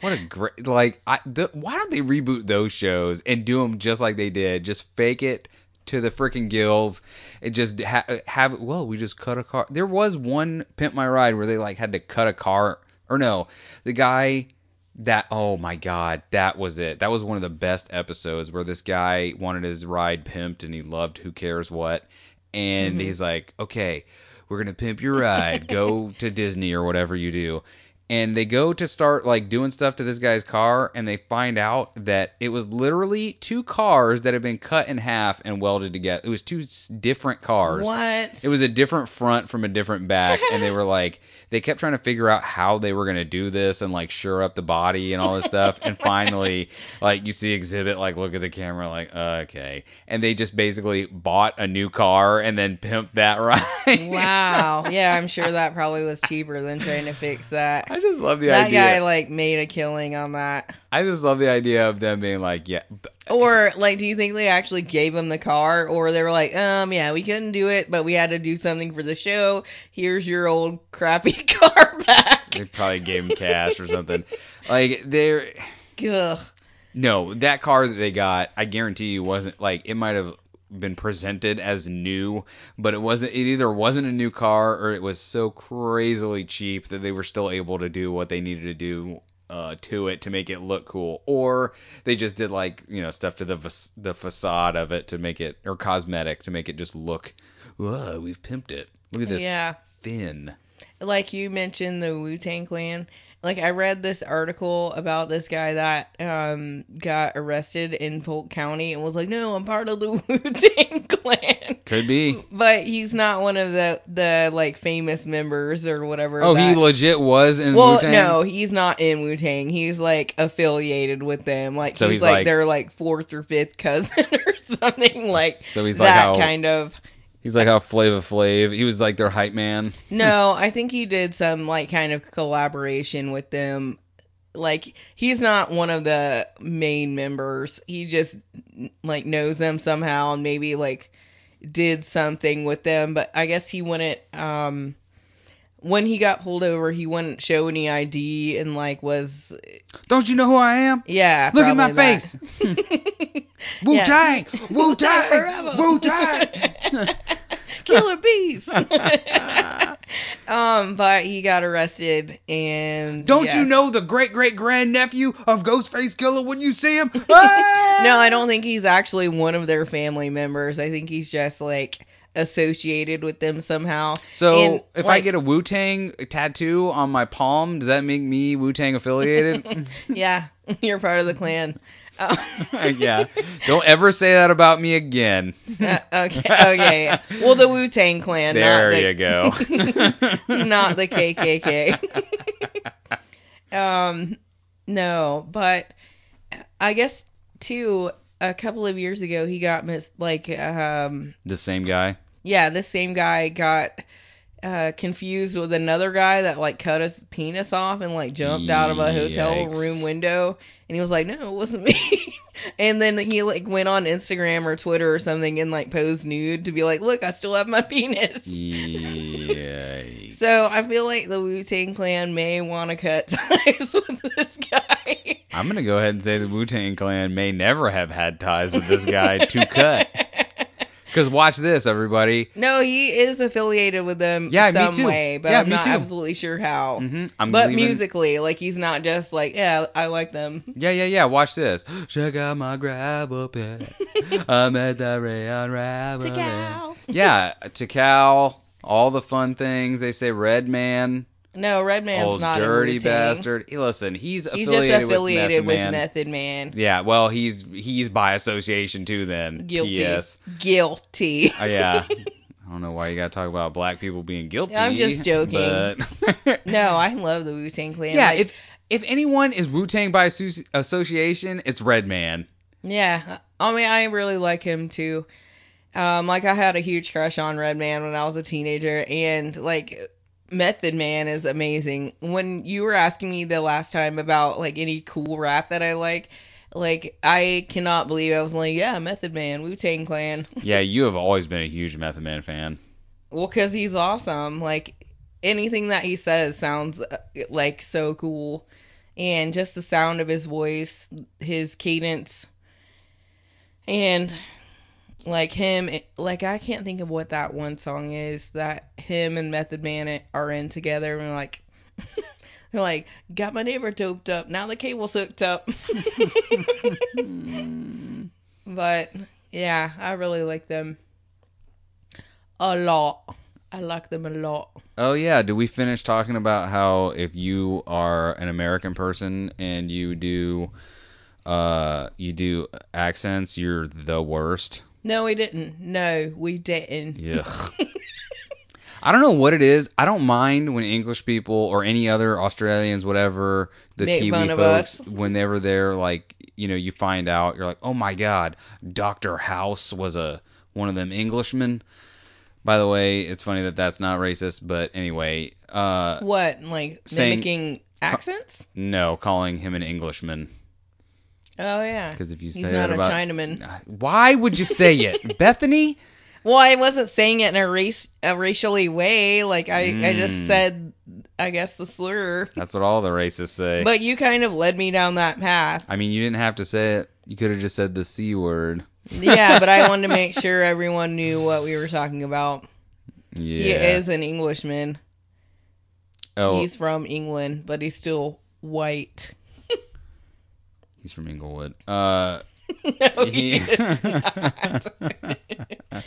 [SPEAKER 1] What a great like I the, why don't they reboot those shows and do them just like they did? Just fake it to the freaking gills It just ha- have well, we just cut a car. There was one Pimp My Ride where they like had to cut a car or no, the guy that oh my god, that was it. That was one of the best episodes where this guy wanted his ride pimped and he loved who cares what and mm-hmm. he's like, "Okay, we're to pimp your ride. Go [laughs] to Disney or whatever you do." And they go to start like doing stuff to this guy's car and they find out that it was literally two cars that had been cut in half and welded together it was two different cars
[SPEAKER 2] What?
[SPEAKER 1] it was a different front from a different back and they were [laughs] like they kept trying to figure out how they were going to do this and like sure up the body and all this stuff and [laughs] finally like you see Xzibit like look at the camera like uh, okay and they just basically bought a new car and then pimped that [laughs] right
[SPEAKER 2] wow. Yeah, I'm sure that probably was cheaper than trying to fix that.
[SPEAKER 1] I just love the
[SPEAKER 2] That
[SPEAKER 1] idea.
[SPEAKER 2] That guy like made a killing on that.
[SPEAKER 1] I just love the idea of them being like, yeah,
[SPEAKER 2] Or like, do you think they actually gave him the car, or they were like, um, yeah, we couldn't do it, but we had to do something for the show. Here's your old crappy [laughs] car back.
[SPEAKER 1] they probably gave him cash or something. Like they're [laughs]
[SPEAKER 2] Ugh.
[SPEAKER 1] no, that car that they got, I guarantee you wasn't like it might have been presented as new, but it wasn't. It either wasn't a new car or it was so crazily cheap that they were still able to do what they needed to do. Uh, to it to make it look cool, or they just did like you know stuff to the fac- the facade of it to make it or cosmetic to make it just look. Whoa, we've pimped it. Look at this
[SPEAKER 2] Yeah.
[SPEAKER 1] fin.
[SPEAKER 2] like you mentioned the Wu Tang Clan. Like I read this article about this guy that um got arrested in Polk County and was like, "No, I'm part of the [laughs] Wu Tang Clan,"
[SPEAKER 1] Could be.
[SPEAKER 2] but he's not one of the the like famous members or whatever.
[SPEAKER 1] Oh, he legit was in
[SPEAKER 2] well,
[SPEAKER 1] Wu-Tang?
[SPEAKER 2] no, he's not in Wu Tang. He's like affiliated with them. Like
[SPEAKER 1] So
[SPEAKER 2] he's,
[SPEAKER 1] he's
[SPEAKER 2] like,
[SPEAKER 1] like-
[SPEAKER 2] their like fourth or fifth cousin [laughs] or something like
[SPEAKER 1] So he's like
[SPEAKER 2] that
[SPEAKER 1] how-
[SPEAKER 2] kind of.
[SPEAKER 1] He's like how Flavor Flav. He was like their hype man.
[SPEAKER 2] No, I think he did some like kind of collaboration with them. Like he's not one of the main members. He just like knows them somehow and maybe like did something with them, but I guess he wouldn't um when he got pulled over, he wouldn't show any ID and like was
[SPEAKER 1] Don't you know who I am?
[SPEAKER 2] yeah.
[SPEAKER 1] Look at my
[SPEAKER 2] that.
[SPEAKER 1] face. [laughs] Wu Tang, Wu Tang, Wu [laughs] Tang.
[SPEAKER 2] killer bees. [laughs] um, but he got arrested and
[SPEAKER 1] Don't
[SPEAKER 2] yeah.
[SPEAKER 1] you know the great great grand nephew of Ghostface Killah when you see him? [laughs]
[SPEAKER 2] No, I don't think he's actually one of their family members. I think he's just like associated with them somehow.
[SPEAKER 1] So
[SPEAKER 2] And,
[SPEAKER 1] if I get a Wu Tang tattoo on my palm, does that make me Wu Tang affiliated?
[SPEAKER 2] yeah, you're part of the clan. [laughs]
[SPEAKER 1] yeah. Don't ever say that about me again. [laughs]
[SPEAKER 2] Uh, okay, okay. Well, the Wu Tang Clan,
[SPEAKER 1] There
[SPEAKER 2] not the,
[SPEAKER 1] you go. [laughs]
[SPEAKER 2] not the KKK. um, no, but I guess too. A couple of years ago, he got mis like um
[SPEAKER 1] the same guy.
[SPEAKER 2] yeah, the same guy got uh, confused with another guy that like cut his penis off and like jumped out of a hotel
[SPEAKER 1] Yikes.
[SPEAKER 2] room window, and he was like, "No, it wasn't me." [laughs] and then he like went on Instagram or Twitter or something and like posed nude to be like, "Look, I still have my [laughs] penis." So I feel like the Wu Tang Clan may want to cut [laughs] ties with this guy.
[SPEAKER 1] I'm gonna go ahead and say the Wu Tang Clan may never have had ties with this guy to cut. Because watch this, everybody.
[SPEAKER 2] No, he is affiliated with them
[SPEAKER 1] Yeah, me
[SPEAKER 2] some
[SPEAKER 1] too.
[SPEAKER 2] way, but
[SPEAKER 1] Yeah,
[SPEAKER 2] I'm
[SPEAKER 1] me
[SPEAKER 2] not
[SPEAKER 1] too.
[SPEAKER 2] absolutely sure how.
[SPEAKER 1] Mhm. I'm
[SPEAKER 2] But
[SPEAKER 1] leaving-
[SPEAKER 2] musically, like he's not just like, yeah, I like them.
[SPEAKER 1] Yeah, yeah, yeah. Watch this. [gasps] Check out my gravel pit. [laughs] I'm at the Rayon Rabbit.
[SPEAKER 2] Tical.
[SPEAKER 1] Yeah, Tical. All the fun things. They say Redman.
[SPEAKER 2] No, Redman's
[SPEAKER 1] old
[SPEAKER 2] not a dirty
[SPEAKER 1] bastard. Hey, listen, he's
[SPEAKER 2] He's
[SPEAKER 1] affiliated,
[SPEAKER 2] just affiliated
[SPEAKER 1] with,
[SPEAKER 2] with
[SPEAKER 1] Method Man.
[SPEAKER 2] Method Man.
[SPEAKER 1] Yeah, well, he's he's by association too. Then
[SPEAKER 2] Guilty.
[SPEAKER 1] P.S.
[SPEAKER 2] Guilty.
[SPEAKER 1] Oh, yeah. I don't know why you got to talk about black people being guilty.
[SPEAKER 2] I'm just joking.
[SPEAKER 1] But [laughs] [laughs]
[SPEAKER 2] no, I love the Wu Tang Clan.
[SPEAKER 1] yeah,
[SPEAKER 2] Like,
[SPEAKER 1] if if anyone is Wu Tang by association, it's Redman.
[SPEAKER 2] yeah. I mean, I really like him too. Um, like I had a huge crush on Redman when I was a teenager, and like Method Man is amazing. When you were asking me the last time about like any cool rap that I like, like I cannot believe I was like, yeah, Method Man, Wu Tang Clan. [laughs]
[SPEAKER 1] Yeah, you have always been a huge Method Man fan.
[SPEAKER 2] Well, because he's awesome. Like anything that he says sounds uh, like so cool. and just the sound of his voice, his cadence, and like him, like I can't think of what that one song is that him and Method Man are in together, and like. [laughs] They're like, got my neighbor doped up. Now the cable's hooked up. [laughs] but yeah, I really like them a lot. I like them a lot.
[SPEAKER 1] Oh yeah, did we finish talking about how if you are an American person and you do uh you do accents, you're the worst?
[SPEAKER 2] No, we didn't. No, we didn't.
[SPEAKER 1] Yeah. [laughs] I don't know what it is. I don't mind when English people or any other Australians, whatever, the
[SPEAKER 2] Make
[SPEAKER 1] Kiwi folks, [laughs] whenever they're like, you know, you find out, you're like, oh my god, Doctor House was a one of them Englishmen. By the way, it's funny that that's not racist, but anyway, uh,
[SPEAKER 2] What? Like
[SPEAKER 1] Saying-
[SPEAKER 2] mimicking accents?
[SPEAKER 1] no, calling him an Englishman
[SPEAKER 2] Oh yeah.
[SPEAKER 1] because if you say
[SPEAKER 2] He's not a
[SPEAKER 1] about,
[SPEAKER 2] Chinaman. [laughs]
[SPEAKER 1] why would you say it, [laughs] Bethany?
[SPEAKER 2] Well, I wasn't saying it in a race a racially way. Like I, I
[SPEAKER 1] Mm.
[SPEAKER 2] just said, I guess the slur.
[SPEAKER 1] That's what all the racists say.
[SPEAKER 2] But you kind of led me down that path.
[SPEAKER 1] I mean, you didn't have to say it. You could have just said the c word.
[SPEAKER 2] Yeah, but I wanted to [laughs] make sure everyone knew what we were talking about.
[SPEAKER 1] Yeah.
[SPEAKER 2] He is an Englishman.
[SPEAKER 1] oh,
[SPEAKER 2] He's from England, but he's still white.
[SPEAKER 1] He's from Inglewood. Uh, [laughs]
[SPEAKER 2] No,
[SPEAKER 1] he-
[SPEAKER 2] he is [laughs] not. [laughs]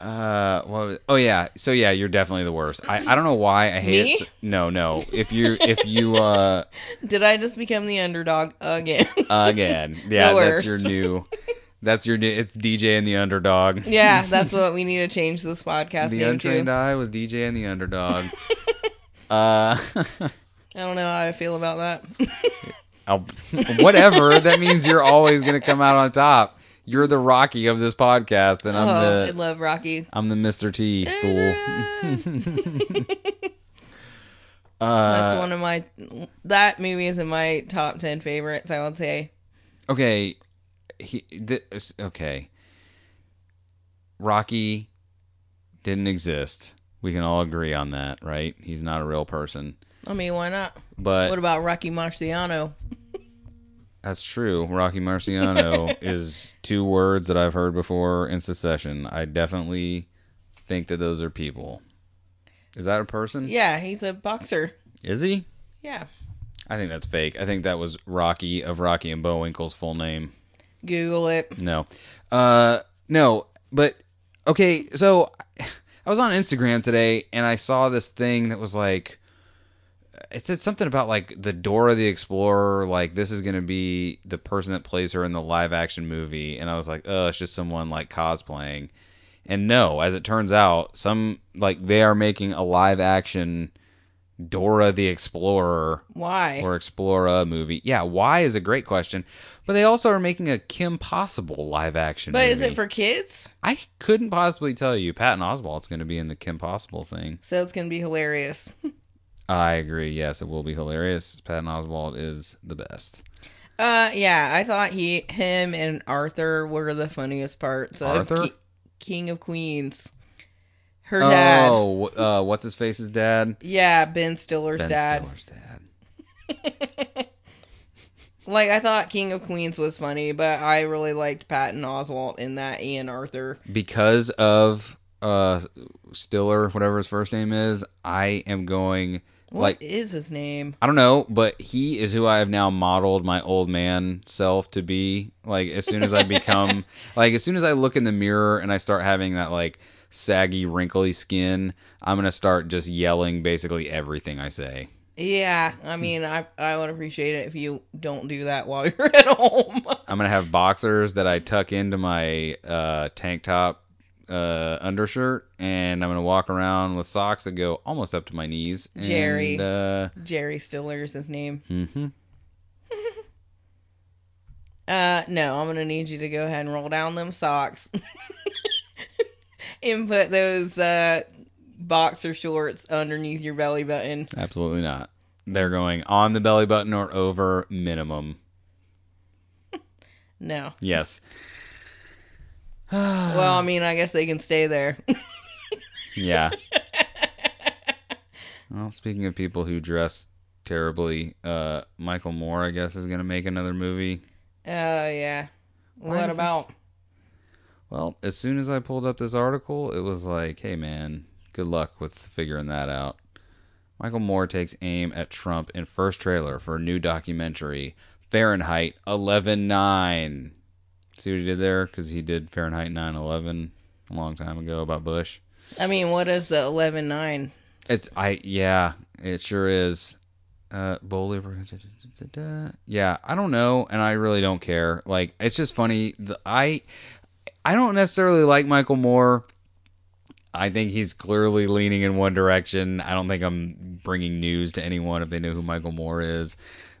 [SPEAKER 1] uh, what oh yeah. So yeah, you're definitely the worst. I, I don't know why I hate
[SPEAKER 2] Me?
[SPEAKER 1] it. So, no, no. If you if you uh
[SPEAKER 2] Did I just become the underdog again?
[SPEAKER 1] again, yeah, that's your new. That's your new. It's DJ and the underdog.
[SPEAKER 2] yeah, that's what we need to change this podcast
[SPEAKER 1] The untrained
[SPEAKER 2] to.
[SPEAKER 1] eye with DJ and the underdog. uh,
[SPEAKER 2] I don't know how I feel about that. [laughs]
[SPEAKER 1] Whatever. That means you're always gonna come out on top. You're the Rocky of this podcast, and I'm
[SPEAKER 2] oh, I love Rocky.
[SPEAKER 1] I'm the Mr. T fool. [laughs]
[SPEAKER 2] That's
[SPEAKER 1] Uh,
[SPEAKER 2] one of my that movie is in my top ten favorites. I would say.
[SPEAKER 1] okay, he this, okay. Rocky didn't exist. We can all agree on that, right? He's not a real person.
[SPEAKER 2] I mean, why not?
[SPEAKER 1] But
[SPEAKER 2] What about Rocky Marciano?
[SPEAKER 1] That's true. Rocky Marciano [laughs] is two words that I've heard before in succession. I definitely think that those are people. Is that a person?
[SPEAKER 2] Yeah, he's a boxer.
[SPEAKER 1] Is he?
[SPEAKER 2] Yeah,
[SPEAKER 1] I think that's fake. I think that was Rocky of Rocky and Bullwinkle's full name.
[SPEAKER 2] Google it.
[SPEAKER 1] No. Uh no, but okay, so I was on Instagram today and I saw this thing that was like it said something about like the Dora the Explorer, like this is gonna be the person that plays her in the live action movie, and I was like, oh, it's just someone like cosplaying. And no, as it turns out, some like they are making a live action Dora the Explorer
[SPEAKER 2] Why?
[SPEAKER 1] or Explora movie. Yeah, why is a great question. But they also are making a Kim Possible live action
[SPEAKER 2] but
[SPEAKER 1] movie.
[SPEAKER 2] is it for kids?
[SPEAKER 1] I couldn't possibly tell you. Patton Oswalt's going to be in the Kim Possible thing.
[SPEAKER 2] So it's gonna be hilarious. [laughs]
[SPEAKER 1] I agree. Yes, it will be hilarious. Patton Oswalt is the best.
[SPEAKER 2] Uh, yeah, I thought he, him, and Arthur were the funniest parts. Of
[SPEAKER 1] Arthur?
[SPEAKER 2] Ki- King of Queens. Her dad.
[SPEAKER 1] Oh, uh, what's his face's dad?
[SPEAKER 2] Yeah, Ben Stiller's
[SPEAKER 1] Ben
[SPEAKER 2] dad.
[SPEAKER 1] Stiller's dad. [laughs]
[SPEAKER 2] Like I thought King of Queens was funny, but I really liked Patton Oswalt in that and Arthur.
[SPEAKER 1] Because of uh, Stiller, whatever his first name is, I am going
[SPEAKER 2] What
[SPEAKER 1] like
[SPEAKER 2] is his name?
[SPEAKER 1] I don't know, but he is who I have now modeled my old man self to be. Like as soon as I become [laughs] like as soon as I look in the mirror and I start having that like saggy, wrinkly skin, I'm gonna start just yelling basically everything I say.
[SPEAKER 2] Yeah, I mean, I I would appreciate it if you don't do that while [laughs] you're at home.
[SPEAKER 1] I'm gonna have boxers that I tuck into my uh, tank top uh, undershirt, and I'm gonna walk around with socks that go almost up to my knees.
[SPEAKER 2] Jerry.
[SPEAKER 1] Uh,
[SPEAKER 2] Jerry Stiller is his name.
[SPEAKER 1] Mm-hmm. [laughs]
[SPEAKER 2] Uh, no, I'm gonna need you to go ahead and roll down them socks [laughs] and put those uh boxer shorts underneath your belly button.
[SPEAKER 1] Absolutely not. They're going on the belly button or over minimum. [laughs]
[SPEAKER 2] No.
[SPEAKER 1] Yes. [sighs]
[SPEAKER 2] Well, I mean, I guess they can stay there. [laughs]
[SPEAKER 1] Yeah. well, speaking of people who dress terribly. Uh, Michael Moore, I guess, is going to make another movie.
[SPEAKER 2] Oh yeah.
[SPEAKER 1] Why
[SPEAKER 2] What about?
[SPEAKER 1] Well, as soon as I pulled up this article, it was like, hey, man, good luck with figuring that out. Michael Moore takes aim at Trump in first trailer for a new documentary, Fahrenheit 11.9. See what he did there? Because he did Fahrenheit 9.11 a long time ago about Bush.
[SPEAKER 2] I mean, what is the eleven nine?
[SPEAKER 1] It's I yeah, it sure is. Uh, Bowley. Yeah, I don't know, and I really don't care. Like, it's just funny. The, I I don't necessarily like Michael Moore. I think he's clearly leaning in one direction. I don't think I'm bringing news to anyone if they know who Michael Moore is.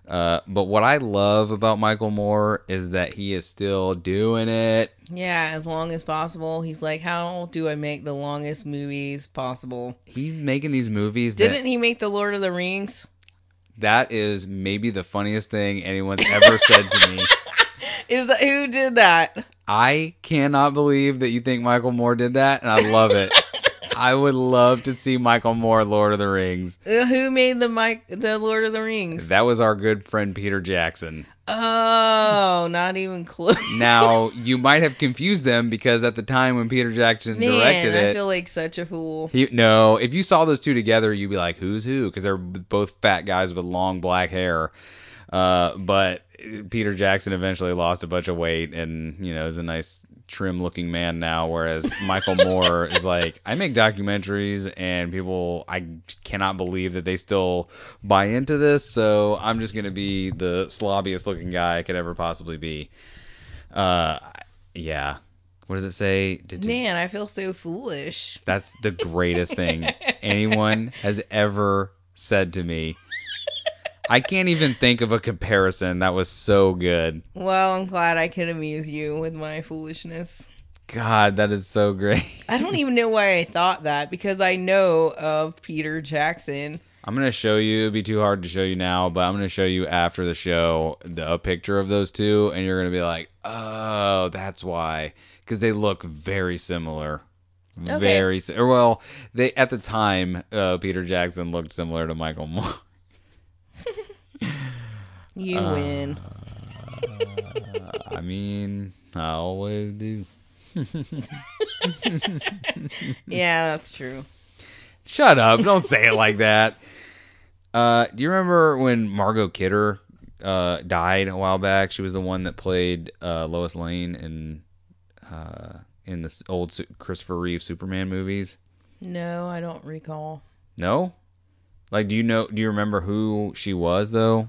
[SPEAKER 1] Uh, but what I love about Michael Moore is that he is still doing it.
[SPEAKER 2] Yeah, as long as possible. He's like, how do I make the longest movies possible?
[SPEAKER 1] He's making these movies.
[SPEAKER 2] Didn't he make the Lord of the Rings?
[SPEAKER 1] that is maybe the funniest thing anyone's ever said to me. [laughs]
[SPEAKER 2] Is that who did that?
[SPEAKER 1] I cannot believe that you think Michael Moore did that, and I love it. I would love to see Michael Moore, Lord of the Rings.
[SPEAKER 2] Uh, who made the Mike the Lord of the Rings?
[SPEAKER 1] That was our good friend Peter Jackson.
[SPEAKER 2] oh, not even close. [laughs]
[SPEAKER 1] Now, [laughs] you might have confused them because at the time when Peter Jackson
[SPEAKER 2] Man,
[SPEAKER 1] directed it, I
[SPEAKER 2] feel like such a fool.
[SPEAKER 1] he, no, if you saw those two together, you'd be like, who's who? Because they're both fat guys with long black hair. Uh, but Peter Jackson eventually lost a bunch of weight and, you know, is a nice trim looking man now. Whereas Michael [laughs] Moore is like, I make documentaries and people, I cannot believe that they still buy into this. So I'm just going to be the slobbiest looking guy I could ever possibly be. Uh, yeah. What does it say? Did you-
[SPEAKER 2] Man, I feel so foolish.
[SPEAKER 1] that's the greatest thing [laughs] anyone has ever said to me. I can't even think of a comparison that was so good.
[SPEAKER 2] Well, I'm glad I could amuse you with my foolishness.
[SPEAKER 1] God, that is so great.
[SPEAKER 2] I don't even know why I thought that because I know of Peter Jackson.
[SPEAKER 1] I'm gonna show you. It'd be too hard to show you now, but I'm gonna show you after the show the, a picture of those two, and you're gonna be like, "Oh, that's why," because they look very similar.
[SPEAKER 2] Okay.
[SPEAKER 1] Very si- well, they at the time, uh, Peter Jackson looked similar to Michael Moore. [laughs]
[SPEAKER 2] You
[SPEAKER 1] Uh,
[SPEAKER 2] win.
[SPEAKER 1] I mean, I always do. [laughs]
[SPEAKER 2] Yeah, that's true.
[SPEAKER 1] Shut up! Don't say it like that. Uh, do you remember when Margot Kidder uh, died a while back? She was the one that played uh, Lois Lane in uh, in the old Christopher Reeve Superman movies.
[SPEAKER 2] No, I don't recall.
[SPEAKER 1] No, like, do you know? Do you remember who she was though?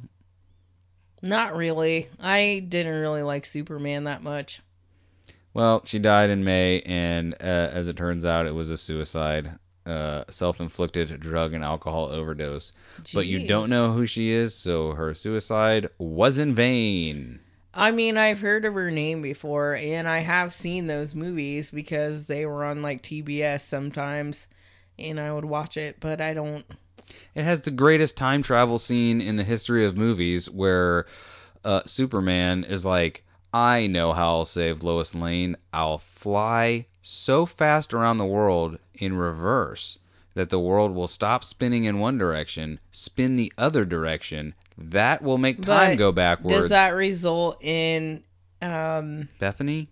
[SPEAKER 2] Not really. I didn't really like Superman that much.
[SPEAKER 1] Well, she died in May, and uh, as it turns out, it was a suicide, uh, self-inflicted drug and alcohol overdose. But you don't know who she is, so her suicide was in vain.
[SPEAKER 2] I mean, I've heard of her name before, and I have seen those movies because they were on like TBS sometimes, and I would watch it, but I don't.
[SPEAKER 1] It has the greatest time travel scene in the history of movies where uh, Superman is like, I know how I'll save Lois Lane. I'll fly so fast around the world in reverse that the world will stop spinning in one direction, spin the other direction. That will make time
[SPEAKER 2] But
[SPEAKER 1] go backwards.
[SPEAKER 2] Does that result in um
[SPEAKER 1] Bethany,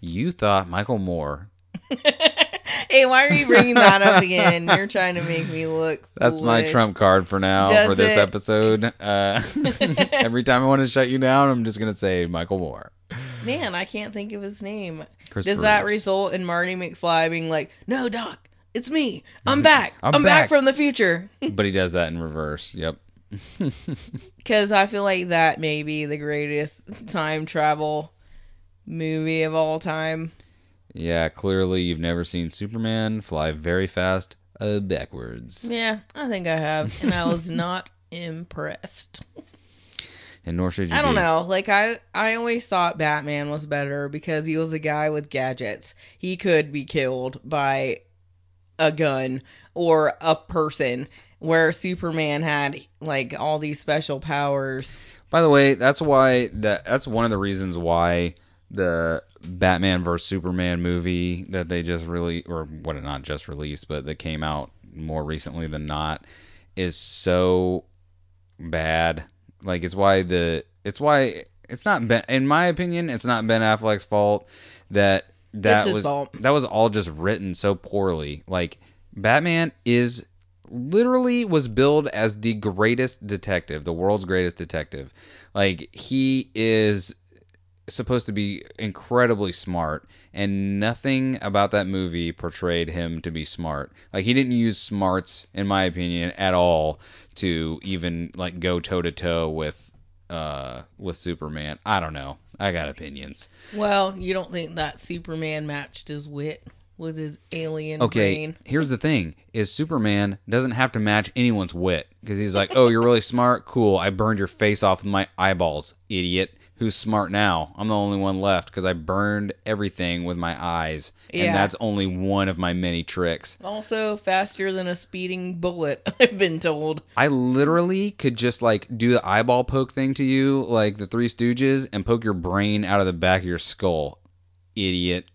[SPEAKER 1] you thought Michael Moore. [laughs]
[SPEAKER 2] Hey, why are you bringing that up again? You're trying to make me look
[SPEAKER 1] That's my trump card for now
[SPEAKER 2] Does
[SPEAKER 1] for this
[SPEAKER 2] it?
[SPEAKER 1] episode. Uh, [laughs] every time I want to shut you down, I'm just gonna say Michael Moore.
[SPEAKER 2] Man, I can't think of his name. Does that result in Marty McFly being like, "No, Doc, it's me. I'm back.
[SPEAKER 1] I'm
[SPEAKER 2] I'm, back.
[SPEAKER 1] back."
[SPEAKER 2] from the future." [laughs]
[SPEAKER 1] but he does that in reverse. Yep. [laughs]
[SPEAKER 2] Because I feel like that may be the greatest time travel movie of all time.
[SPEAKER 1] Yeah, clearly you've never seen Superman fly very fast uh, backwards,
[SPEAKER 2] Yeah, I think I have, and I was not [laughs] impressed.
[SPEAKER 1] and nor should you.
[SPEAKER 2] I don't
[SPEAKER 1] be.
[SPEAKER 2] know. Like I, I always thought Batman was better because he was a guy with gadgets. He could be killed by a gun or a person, where Superman had like all these special powers.
[SPEAKER 1] By the way, that's why that that's one of the reasons why the Batman vs Superman movie that they just really or what not just released, but that came out more recently than not is so bad. Like it's why the it's why it's not Ben. In my opinion, it's not Ben Affleck's fault that that was
[SPEAKER 2] fault.
[SPEAKER 1] that was all just written so poorly. Like Batman is literally was billed as the greatest detective, the world's greatest detective. Like he is supposed to be incredibly smart and nothing about that movie portrayed him to be smart. Like he didn't use smarts in my opinion at all to even like go toe to toe with uh with superman. I don't know. I got opinions.
[SPEAKER 2] Well, you don't think that Superman matched his wit with his alien
[SPEAKER 1] okay
[SPEAKER 2] brain?
[SPEAKER 1] here's the thing. Is superman doesn't have to match anyone's wit because he's like oh you're really smart? Cool. I burned your face off with my eyeballs idiot who's smart now i'm the only one left because i burned everything with my eyes
[SPEAKER 2] Yeah.
[SPEAKER 1] and that's only one of my many tricks
[SPEAKER 2] Also, faster than a speeding bullet, [laughs] I've been told.
[SPEAKER 1] i literally could just like do the eyeball poke thing to you like the three stooges and poke your brain out of the back of your skull idiot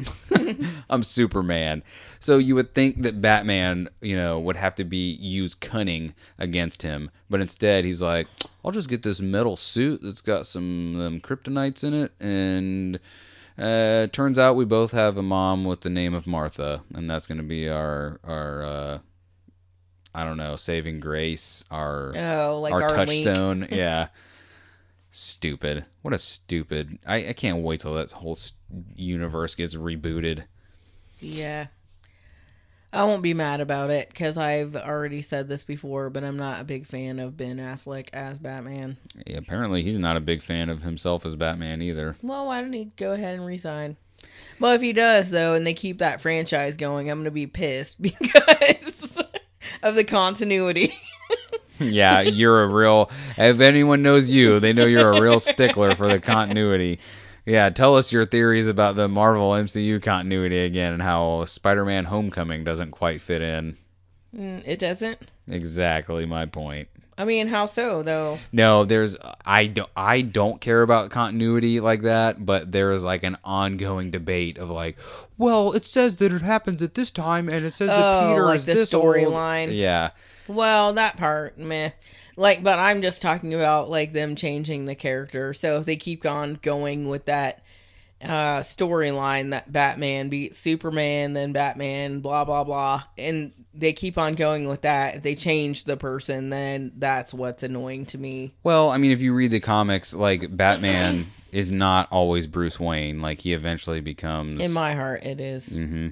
[SPEAKER 1] [laughs] i'm superman so you would think that batman you know would have to be use cunning against him but instead he's like i'll just get this metal suit that's got some um, kryptonites in it and uh turns out we both have a mom with the name of martha and that's going to be our our uh i don't know saving grace our
[SPEAKER 2] Oh, like
[SPEAKER 1] our,
[SPEAKER 2] our,
[SPEAKER 1] touchstone. [laughs] yeah. Stupid. What a stupid. I, I can't wait till that whole universe gets rebooted.
[SPEAKER 2] Yeah. I won't be mad about it because I've already said this before, but I'm not a big fan of Ben Affleck as Batman.
[SPEAKER 1] Yeah, apparently, he's not a big fan of himself as Batman either.
[SPEAKER 2] Well, why don't he go ahead and resign? Well, if he does, though, and they keep that franchise going, I'm going to be pissed [laughs] because of the continuity. [laughs]
[SPEAKER 1] yeah, you're a real. If anyone knows you, they know you're a real [laughs] stickler for the continuity. Yeah, tell us your theories about the Marvel MCU continuity again and how Spider Man Homecoming doesn't quite fit in.
[SPEAKER 2] Mm, it doesn't.
[SPEAKER 1] Exactly my point.
[SPEAKER 2] I mean, how so, though?
[SPEAKER 1] No, there's I don't I don't care about continuity like that, but there is like an ongoing debate of like, well, it says that it happens at this time, and it says that
[SPEAKER 2] Oh,
[SPEAKER 1] Peter
[SPEAKER 2] like
[SPEAKER 1] is
[SPEAKER 2] the
[SPEAKER 1] this
[SPEAKER 2] storyline.
[SPEAKER 1] Yeah,
[SPEAKER 2] Well, that part, meh. Like, but I'm just talking about like them changing the character. So if they keep on going with that uh storyline that Batman beats Superman, then Batman, blah blah blah, and they keep on going with that. If they change the person, then that's what's annoying to me.
[SPEAKER 1] Well, I mean, if you read the comics, like Batman [clears throat] is not always Bruce Wayne. Like he eventually becomes.
[SPEAKER 2] In my heart, it is.
[SPEAKER 1] Mm-hmm.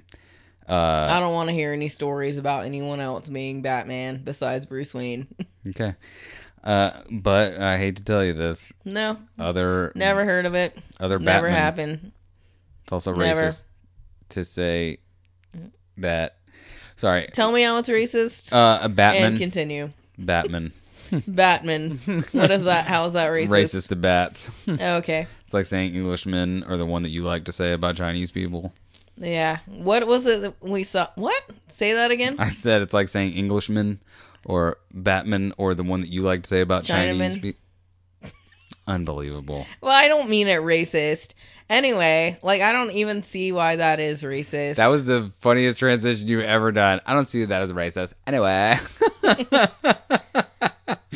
[SPEAKER 2] Uh, I don't want to hear any stories about anyone else being Batman besides Bruce Wayne. [laughs]
[SPEAKER 1] Okay. Uh, but I hate to tell you this.
[SPEAKER 2] no,
[SPEAKER 1] Other
[SPEAKER 2] never heard of it.
[SPEAKER 1] other
[SPEAKER 2] Never
[SPEAKER 1] Batman.
[SPEAKER 2] happened.
[SPEAKER 1] It's also
[SPEAKER 2] Never.
[SPEAKER 1] racist to say that. Sorry.
[SPEAKER 2] Tell me how it's racist
[SPEAKER 1] Uh, a Batman.
[SPEAKER 2] and continue.
[SPEAKER 1] Batman. [laughs]
[SPEAKER 2] Batman. What is that? How is that racist?
[SPEAKER 1] Racist to bats.
[SPEAKER 2] Okay. [laughs]
[SPEAKER 1] it's like saying Englishmen are the one that you like to say about Chinese people.
[SPEAKER 2] Yeah. What was it that we saw? What? Say that again.
[SPEAKER 1] I said it's like saying Englishman or Batman or the one that you like to say about Chinese
[SPEAKER 2] Chinaman.
[SPEAKER 1] people. [laughs] Unbelievable.
[SPEAKER 2] Well, I don't mean it racist. Anyway, like I don't even see why that is racist.
[SPEAKER 1] That was the funniest transition you've ever done. I don't see that as racist. Anyway. [laughs]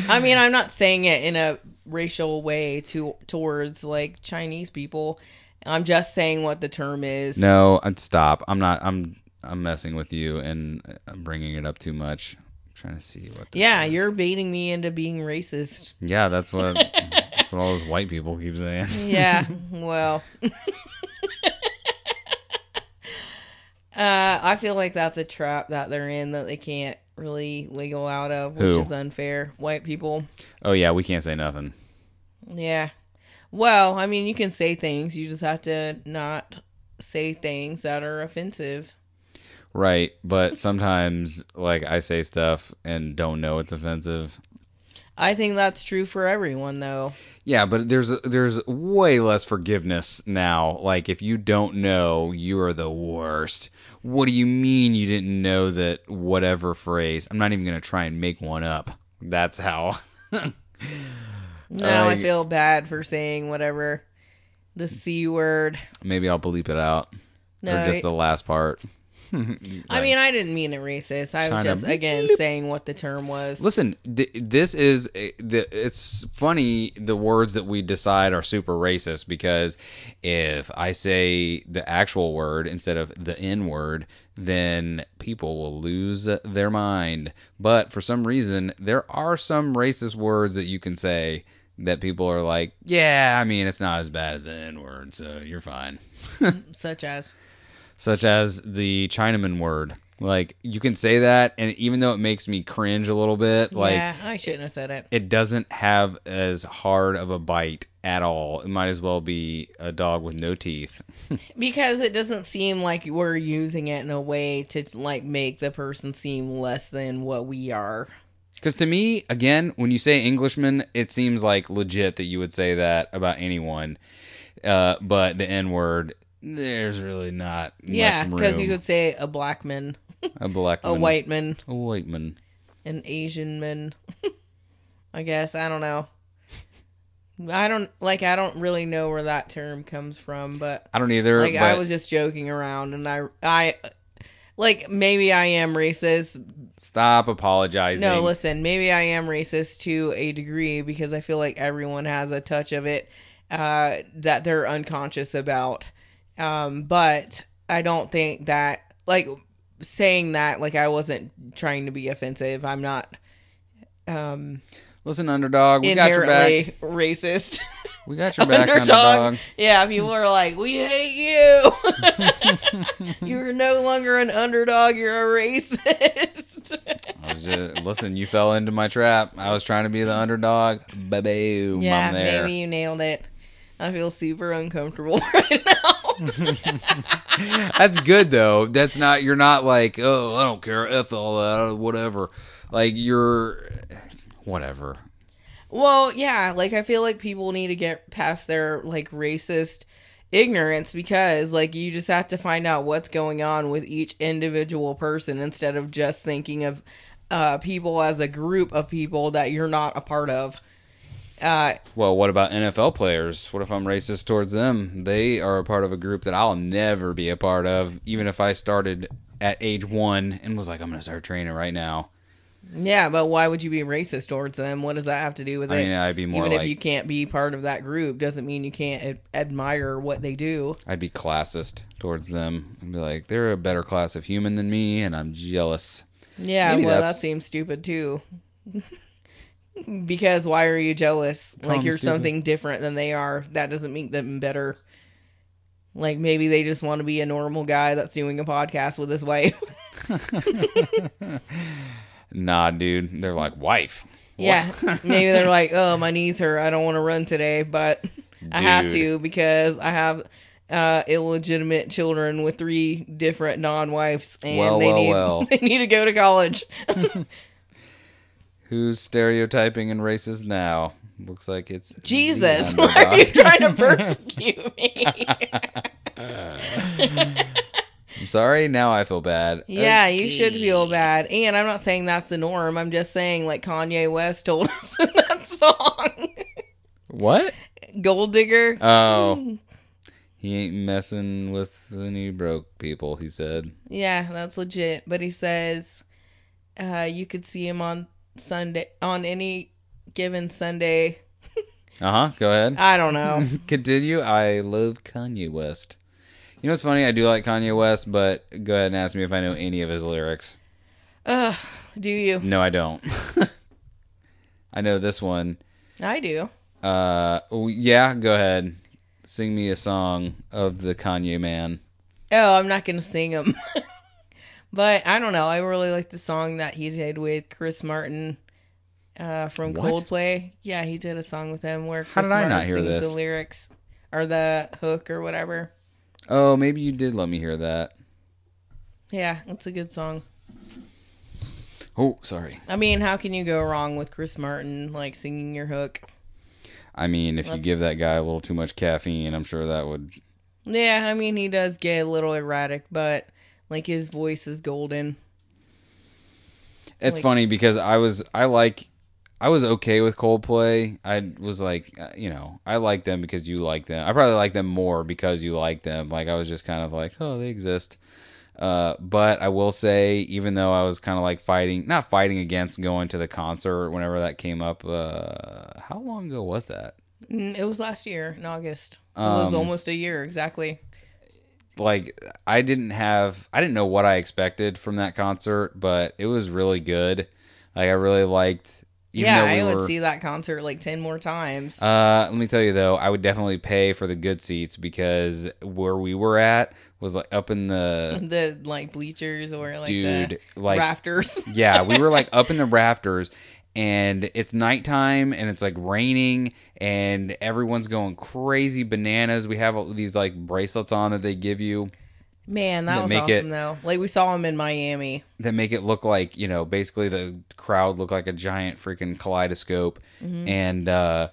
[SPEAKER 2] I mean, I'm not saying it in a racial way to towards like Chinese people. I'm just saying what the term is.
[SPEAKER 1] no, stop. I'm not. I'm. I'm messing with you and I'm bringing it up too much. Trying to see what.
[SPEAKER 2] Yeah,
[SPEAKER 1] is.
[SPEAKER 2] you're baiting me into being racist.
[SPEAKER 1] Yeah, that's what. [laughs] that's what all those white people keep saying.
[SPEAKER 2] Yeah, [laughs] well. [laughs] uh, I feel like that's a trap that they're in that they can't really wiggle out of, which
[SPEAKER 1] Who?
[SPEAKER 2] is unfair. White people.
[SPEAKER 1] Oh yeah, we can't say nothing.
[SPEAKER 2] Yeah. Well, I mean, you can say things, you just have to not say things that are offensive.
[SPEAKER 1] Right, but sometimes like I say stuff and don't know it's offensive.
[SPEAKER 2] I think that's true for everyone, though.
[SPEAKER 1] Yeah, but there's there's way less forgiveness now. Like if you don't know, you are the worst. What do you mean you didn't know that whatever phrase? I'm not even going to try and make one up. That's how.
[SPEAKER 2] Now I feel bad for saying whatever the C word.
[SPEAKER 1] Maybe I'll bleep it out.
[SPEAKER 2] No,
[SPEAKER 1] or just the last part.
[SPEAKER 2] I mean, I didn't mean it racist. I was just again saying what the term was.
[SPEAKER 1] Listen, th- this is a- the. It's funny the words that we decide are super racist because if I say the actual word instead of the N word, then people will lose their mind. But for some reason, there are some racist words that you can say that people are like, yeah, I mean, it's not as bad as the N word, so you're fine. [laughs]
[SPEAKER 2] Such as
[SPEAKER 1] Such as the Chinaman word. Like you can say that, and even though it makes me cringe a little bit, like
[SPEAKER 2] yeah, I shouldn't have said it.
[SPEAKER 1] it doesn't have as hard of a bite at all. It might as well be a dog with no teeth. [laughs]
[SPEAKER 2] Because it doesn't seem like we're using it in a way to like make the person seem less than what we are.
[SPEAKER 1] Because to me, again, when you say Englishman, it seems like legit that you would say that about anyone. Uh, but the N word, there's really not.
[SPEAKER 2] Yeah, because you could say a black man,
[SPEAKER 1] a black, [laughs]
[SPEAKER 2] a
[SPEAKER 1] man,
[SPEAKER 2] white man,
[SPEAKER 1] a white man.
[SPEAKER 2] an Asian man. [laughs] I guess I don't know. I don't like. I don't really know where that term comes from, but
[SPEAKER 1] I don't either.
[SPEAKER 2] like
[SPEAKER 1] but
[SPEAKER 2] I was just joking around, and I I like maybe I am racist.
[SPEAKER 1] stop apologizing.
[SPEAKER 2] No, listen, maybe I am racist to a degree because I feel like everyone has a touch of it uh, that they're unconscious about. Um, but I don't think that like saying that like I wasn't trying to be offensive. I'm not um
[SPEAKER 1] Listen, underdog, we got your back.
[SPEAKER 2] racist.
[SPEAKER 1] We got your back,
[SPEAKER 2] underdog.
[SPEAKER 1] underdog.
[SPEAKER 2] Yeah, people are like, "We hate you. [laughs] you're no longer an underdog. You're a racist."
[SPEAKER 1] I was just, listen, you fell into my trap. I was trying to be the underdog. Boom,
[SPEAKER 2] yeah, maybe you nailed it. I feel super uncomfortable [laughs] right now. [laughs]
[SPEAKER 1] That's good though. That's not. You're not like, oh, I don't care, f all that, whatever. Like you're, whatever.
[SPEAKER 2] well, yeah, like I feel like people need to get past their like racist ignorance because like you just have to find out what's going on with each individual person instead of just thinking of uh people as a group of people that you're not a part of. Uh
[SPEAKER 1] Well, what about NFL players? What if I'm racist towards them? They are a part of a group that I'll never be a part of, even if I started at age one and was like, I'm gonna start training right now.
[SPEAKER 2] yeah, but why would you be racist towards them? What does that have to do with
[SPEAKER 1] I
[SPEAKER 2] it?
[SPEAKER 1] mean, I'd be more
[SPEAKER 2] Even
[SPEAKER 1] like,
[SPEAKER 2] if you can't be part of that group doesn't mean you can't ad- admire what they do.
[SPEAKER 1] I'd be classist towards them and be like, they're a better class of human than me, and I'm jealous.
[SPEAKER 2] Yeah,
[SPEAKER 1] Maybe
[SPEAKER 2] well, that seems stupid too. [laughs] because why are you jealous?
[SPEAKER 1] Call
[SPEAKER 2] like you're
[SPEAKER 1] stupid.
[SPEAKER 2] something different than they are. That doesn't make them better. Like maybe they just want to be a normal guy that's doing a podcast with his wife. [laughs]
[SPEAKER 1] Nah, dude. They're like, wife.
[SPEAKER 2] yeah, [laughs] maybe they're like, "Oh, my knees hurt. I don't want to run today, but I have to because I have uh, illegitimate children with three different non-wives, and
[SPEAKER 1] Well,
[SPEAKER 2] they
[SPEAKER 1] well,
[SPEAKER 2] need
[SPEAKER 1] well. [laughs]
[SPEAKER 2] they need to go to college."
[SPEAKER 1] Who's stereotyping and racist now? Looks like it's
[SPEAKER 2] Jesus, [laughs] why are you trying to persecute [laughs] me?
[SPEAKER 1] I'm sorry. Now I feel bad.
[SPEAKER 2] yeah, you should feel bad. And I'm not saying that's the norm. I'm just saying, like Kanye West told [laughs] us in that song,
[SPEAKER 1] What?
[SPEAKER 2] Gold Digger.
[SPEAKER 1] Oh, he ain't messing with any broke people. He said.
[SPEAKER 2] Yeah, that's legit. But he says uh, you could see him on Sunday, on any given Sunday. [laughs]
[SPEAKER 1] Uh huh. Go ahead.
[SPEAKER 2] I don't know. [laughs]
[SPEAKER 1] Continue. I love Kanye West. You know what's funny? I do like Kanye West, but go ahead and ask me if I know any of his lyrics.
[SPEAKER 2] Ugh, do you?
[SPEAKER 1] No, I don't. [laughs] I know this one.
[SPEAKER 2] I do.
[SPEAKER 1] Uh, yeah. Go ahead. Sing me a song of the Kanye man.
[SPEAKER 2] Oh, I'm not gonna sing him. But I don't know. I really like the song that he did with Chris Martin uh, from
[SPEAKER 1] What?
[SPEAKER 2] Coldplay. Yeah, he did a song with him where Chris
[SPEAKER 1] How did I
[SPEAKER 2] Martin sings
[SPEAKER 1] this?
[SPEAKER 2] the lyrics or the hook or whatever.
[SPEAKER 1] Oh, maybe you did let me hear that.
[SPEAKER 2] Yeah, it's a good song.
[SPEAKER 1] Oh, sorry.
[SPEAKER 2] I mean, how can you go wrong with Chris Martin like singing your hook?
[SPEAKER 1] I mean, if you give that guy a little too much caffeine, I'm sure that would.
[SPEAKER 2] Yeah, I mean he does get a little erratic, but like his voice is golden.
[SPEAKER 1] It's
[SPEAKER 2] Like-
[SPEAKER 1] funny because I was I like I was okay with Coldplay. I was like, uh, you know, I like them because you like them. I probably like them more because you like them. Like I was just kind of like, oh, they exist. Uh, but I will say, even though I was kind of like fighting, not fighting against going to the concert whenever that came up. Uh, how long ago was that?
[SPEAKER 2] Mm, It was last year in August. It was
[SPEAKER 1] Um,
[SPEAKER 2] almost a year exactly.
[SPEAKER 1] Like I didn't have I didn't know what I expected from that concert, but it was really good. Like I really liked. Even
[SPEAKER 2] yeah,
[SPEAKER 1] we
[SPEAKER 2] I would
[SPEAKER 1] were,
[SPEAKER 2] see that concert like ten more times.
[SPEAKER 1] Uh, let me tell you though, I would definitely pay for the good seats because where we were at was like up in the [laughs]
[SPEAKER 2] the like bleachers or like
[SPEAKER 1] dude,
[SPEAKER 2] the
[SPEAKER 1] like
[SPEAKER 2] rafters.
[SPEAKER 1] yeah, we were like [laughs] up in the rafters and it's nighttime and it's like raining and everyone's going crazy bananas. We have all these like bracelets on that they give you
[SPEAKER 2] Man, that
[SPEAKER 1] That
[SPEAKER 2] was awesome
[SPEAKER 1] it-
[SPEAKER 2] though. Like we saw them in Miami.
[SPEAKER 1] that make it look like you know basically the crowd look like a giant freaking kaleidoscope and uh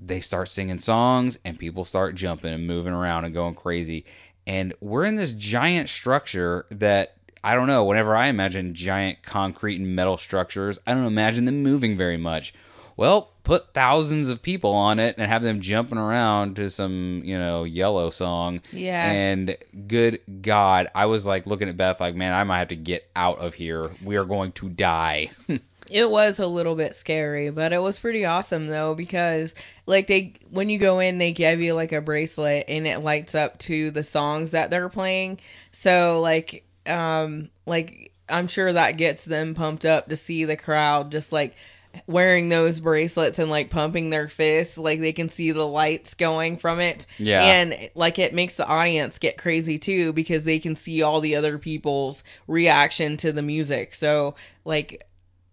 [SPEAKER 1] they start singing songs and people start jumping and moving around and going crazy and we're in this giant structure that i don't know whenever i imagine giant concrete and metal structures i don't imagine them moving very much well put thousands of people on it and have them jumping around to some you know yellow song
[SPEAKER 2] Yeah.
[SPEAKER 1] and good God, I was like looking at Beth like, man, I might have to get out of here. We are going to die. [laughs]
[SPEAKER 2] It was a little bit scary, but it was pretty awesome though because like they when you go in they give you like a bracelet and it lights up to the songs that they're playing. So like um like I'm sure that gets them pumped up to see the crowd just like wearing those bracelets and like pumping their fists like they can see the lights going from it
[SPEAKER 1] Yeah.
[SPEAKER 2] and like it makes the audience get crazy too because they can see all the other people's reaction to the music so like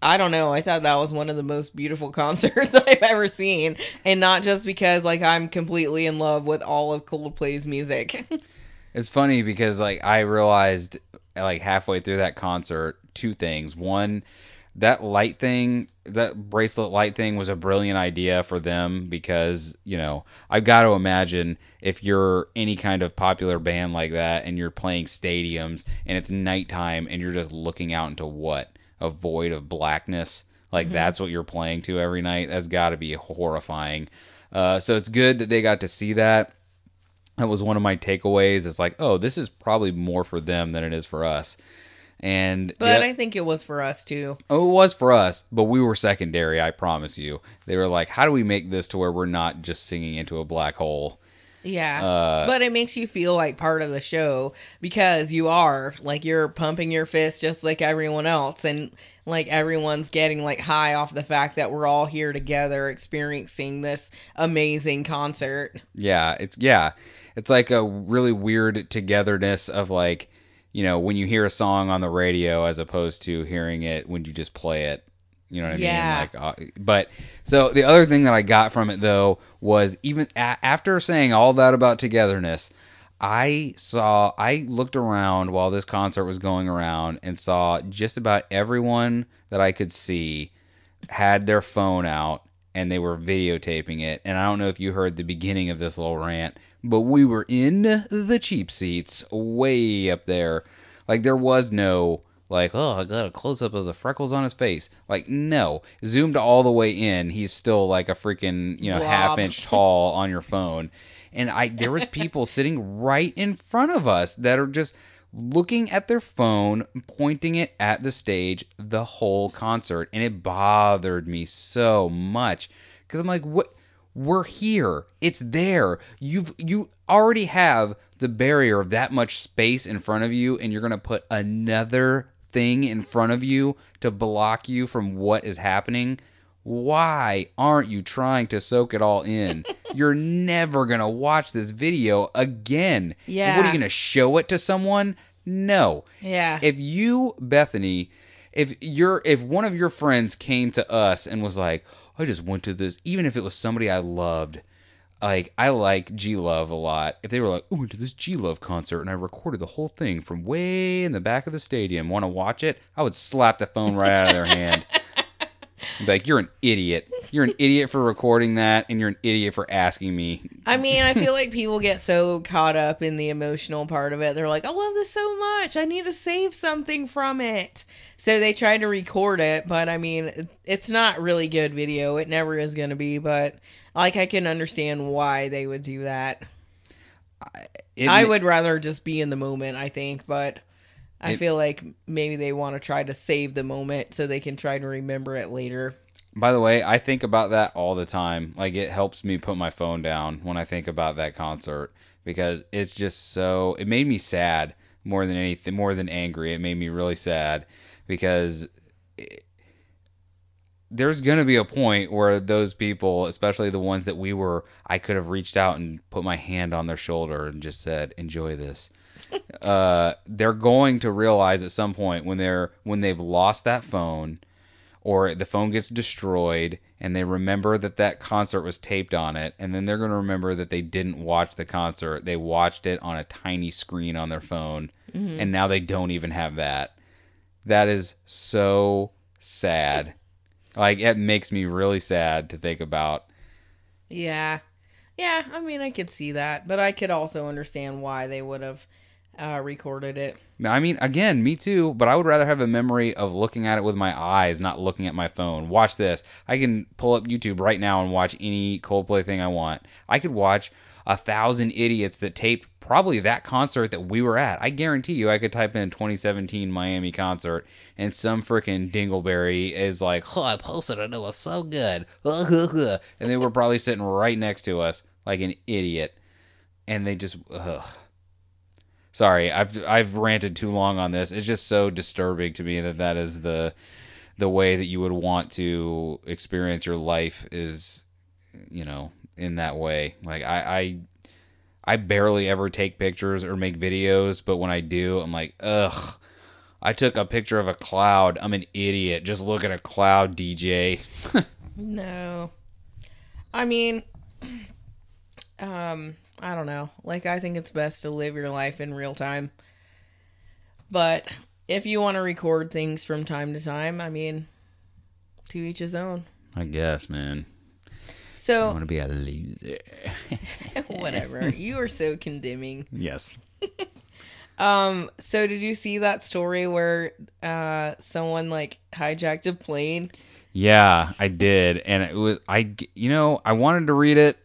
[SPEAKER 2] I don't know. I thought that was one of the most beautiful [laughs] concerts I've ever seen. And not just because like I'm completely in love with all of Coldplay's music. [laughs]
[SPEAKER 1] it's funny because like I realized like halfway through that concert two things. One, that light thing, that bracelet light thing was a brilliant idea for them because, you know, I've got to imagine if you're any kind of popular band like that and you're playing stadiums and it's nighttime and you're just looking out into what? A void of blackness. Like that's what you're playing to every night. That's got to be horrifying. Uh, so it's good that they got to see that that was one of my takeaways. It's like, oh, this is probably more for them than it is for us. And
[SPEAKER 2] But
[SPEAKER 1] yeah,
[SPEAKER 2] I think it was for us too.
[SPEAKER 1] oh, it was for us, but we were secondary. I promise you. They were like, how do we make this to where we're not just singing into a black hole?
[SPEAKER 2] Yeah.
[SPEAKER 1] Uh,
[SPEAKER 2] but it makes you feel like part of the show because you are like you're pumping your fist just like everyone else and like everyone's getting like high off the fact that we're all here together experiencing this amazing concert.
[SPEAKER 1] Yeah, it's yeah, it's like a really weird togetherness of like, you know, when you hear a song on the radio as opposed to hearing it when you just play it. You know what I
[SPEAKER 2] Yeah.
[SPEAKER 1] mean? Like, uh, but so the other thing that I got from it though was even a- after saying all that about togetherness, I saw I looked around while this concert was going around and saw just about everyone that I could see had their phone out and they were videotaping it. And I don't know if you heard the beginning of this little rant, but we were in the cheap seats way up there. Like there was no like, oh, I got a close up of the freckles on his face. Like, no. Zoomed all the way in, he's still like a freaking, you know,
[SPEAKER 2] Blob.
[SPEAKER 1] half inch tall on your phone. And I there was [laughs] people sitting right in front of us that are just looking at their phone, pointing it at the stage the whole concert, and it bothered me so much because I'm like, what? We're here. It's there. You've you already have the barrier of that much space in front of you, and you're gonna put another thing in front of you to block you from what is happening. Why aren't you trying to soak it all in? [laughs] You're never going to watch this video again. And what are you going to show it to someone? No.
[SPEAKER 2] Yeah.
[SPEAKER 1] If you, Bethany, if you're if one of your friends came to us and was like, I just went to this, even if it was somebody I loved, like I like G Love a lot. If they were like, oh, went to this G Love concert and I recorded the whole thing from way in the back of the stadium, want to watch it? I would slap the phone right out of their hand. Like, you're an idiot. You're an idiot for recording that, and you're an idiot for asking me.
[SPEAKER 2] I mean, I feel like people get so caught up in the emotional part of it. They're like, I love this so much. I need to save something from it. So they try to record it, but I mean, it's not really good video. It never is going to be, but like I can understand why they would do that.
[SPEAKER 1] It
[SPEAKER 2] I would rather just be in the moment, I think, but I
[SPEAKER 1] It-
[SPEAKER 2] feel like maybe they want to try to save the moment so they can try to remember it later.
[SPEAKER 1] By the way, I think about that all the time. Like it helps me put my phone down when I think about that concert because it's just so it made me sad more than anything more than angry. It made me really sad because it, there's going to be a point where those people, especially the ones that we were I could have reached out and put my hand on their shoulder and just said, "Enjoy this." [laughs] uh, they're going to realize at some point when they're when they've lost that phone or the phone gets destroyed and they remember that that concert was taped on it and then they're going to remember that they didn't watch the concert. They watched it on a tiny screen on their phone and now they don't even have that. That is so sad like it makes me really sad to think about
[SPEAKER 2] Yeah. Yeah, I mean, I could see that, but I could also understand why they would have uh, recorded it.
[SPEAKER 1] I mean, again, me too, but I would rather have a memory of looking at it with my eyes, not looking at my phone. Watch this. I can pull up YouTube right now and watch any Coldplay thing I want. I could watch a thousand idiots that taped probably that concert that we were at. I guarantee you, I could type in 2017 Miami concert, and some freaking dingleberry is like, "Oh, I posted it. It was so good," [laughs] and they were probably sitting right next to us like an idiot, and they just, ugh. Sorry, I've I've ranted too long on this. It's just so disturbing to me that that is the the way that you would want to experience your life is, you know, in that way. Like I I, I barely ever take pictures or make videos, but when I do, I'm like, ugh. I took a picture of a cloud. I'm an idiot. Just look at a cloud, DJ. [laughs]
[SPEAKER 2] No. I mean, um, I don't know. Like, I think it's best to live your life in real time. But if you want to record things from time to time, I mean, to each his own.
[SPEAKER 1] I guess, man. I
[SPEAKER 2] So,
[SPEAKER 1] want to be a loser. [laughs]
[SPEAKER 2] whatever. you are so condemning.
[SPEAKER 1] yes. [laughs]
[SPEAKER 2] Um, so did you see that story where uh someone like hijacked a plane?
[SPEAKER 1] Yeah, I did, and it was I. You know, I wanted to read it,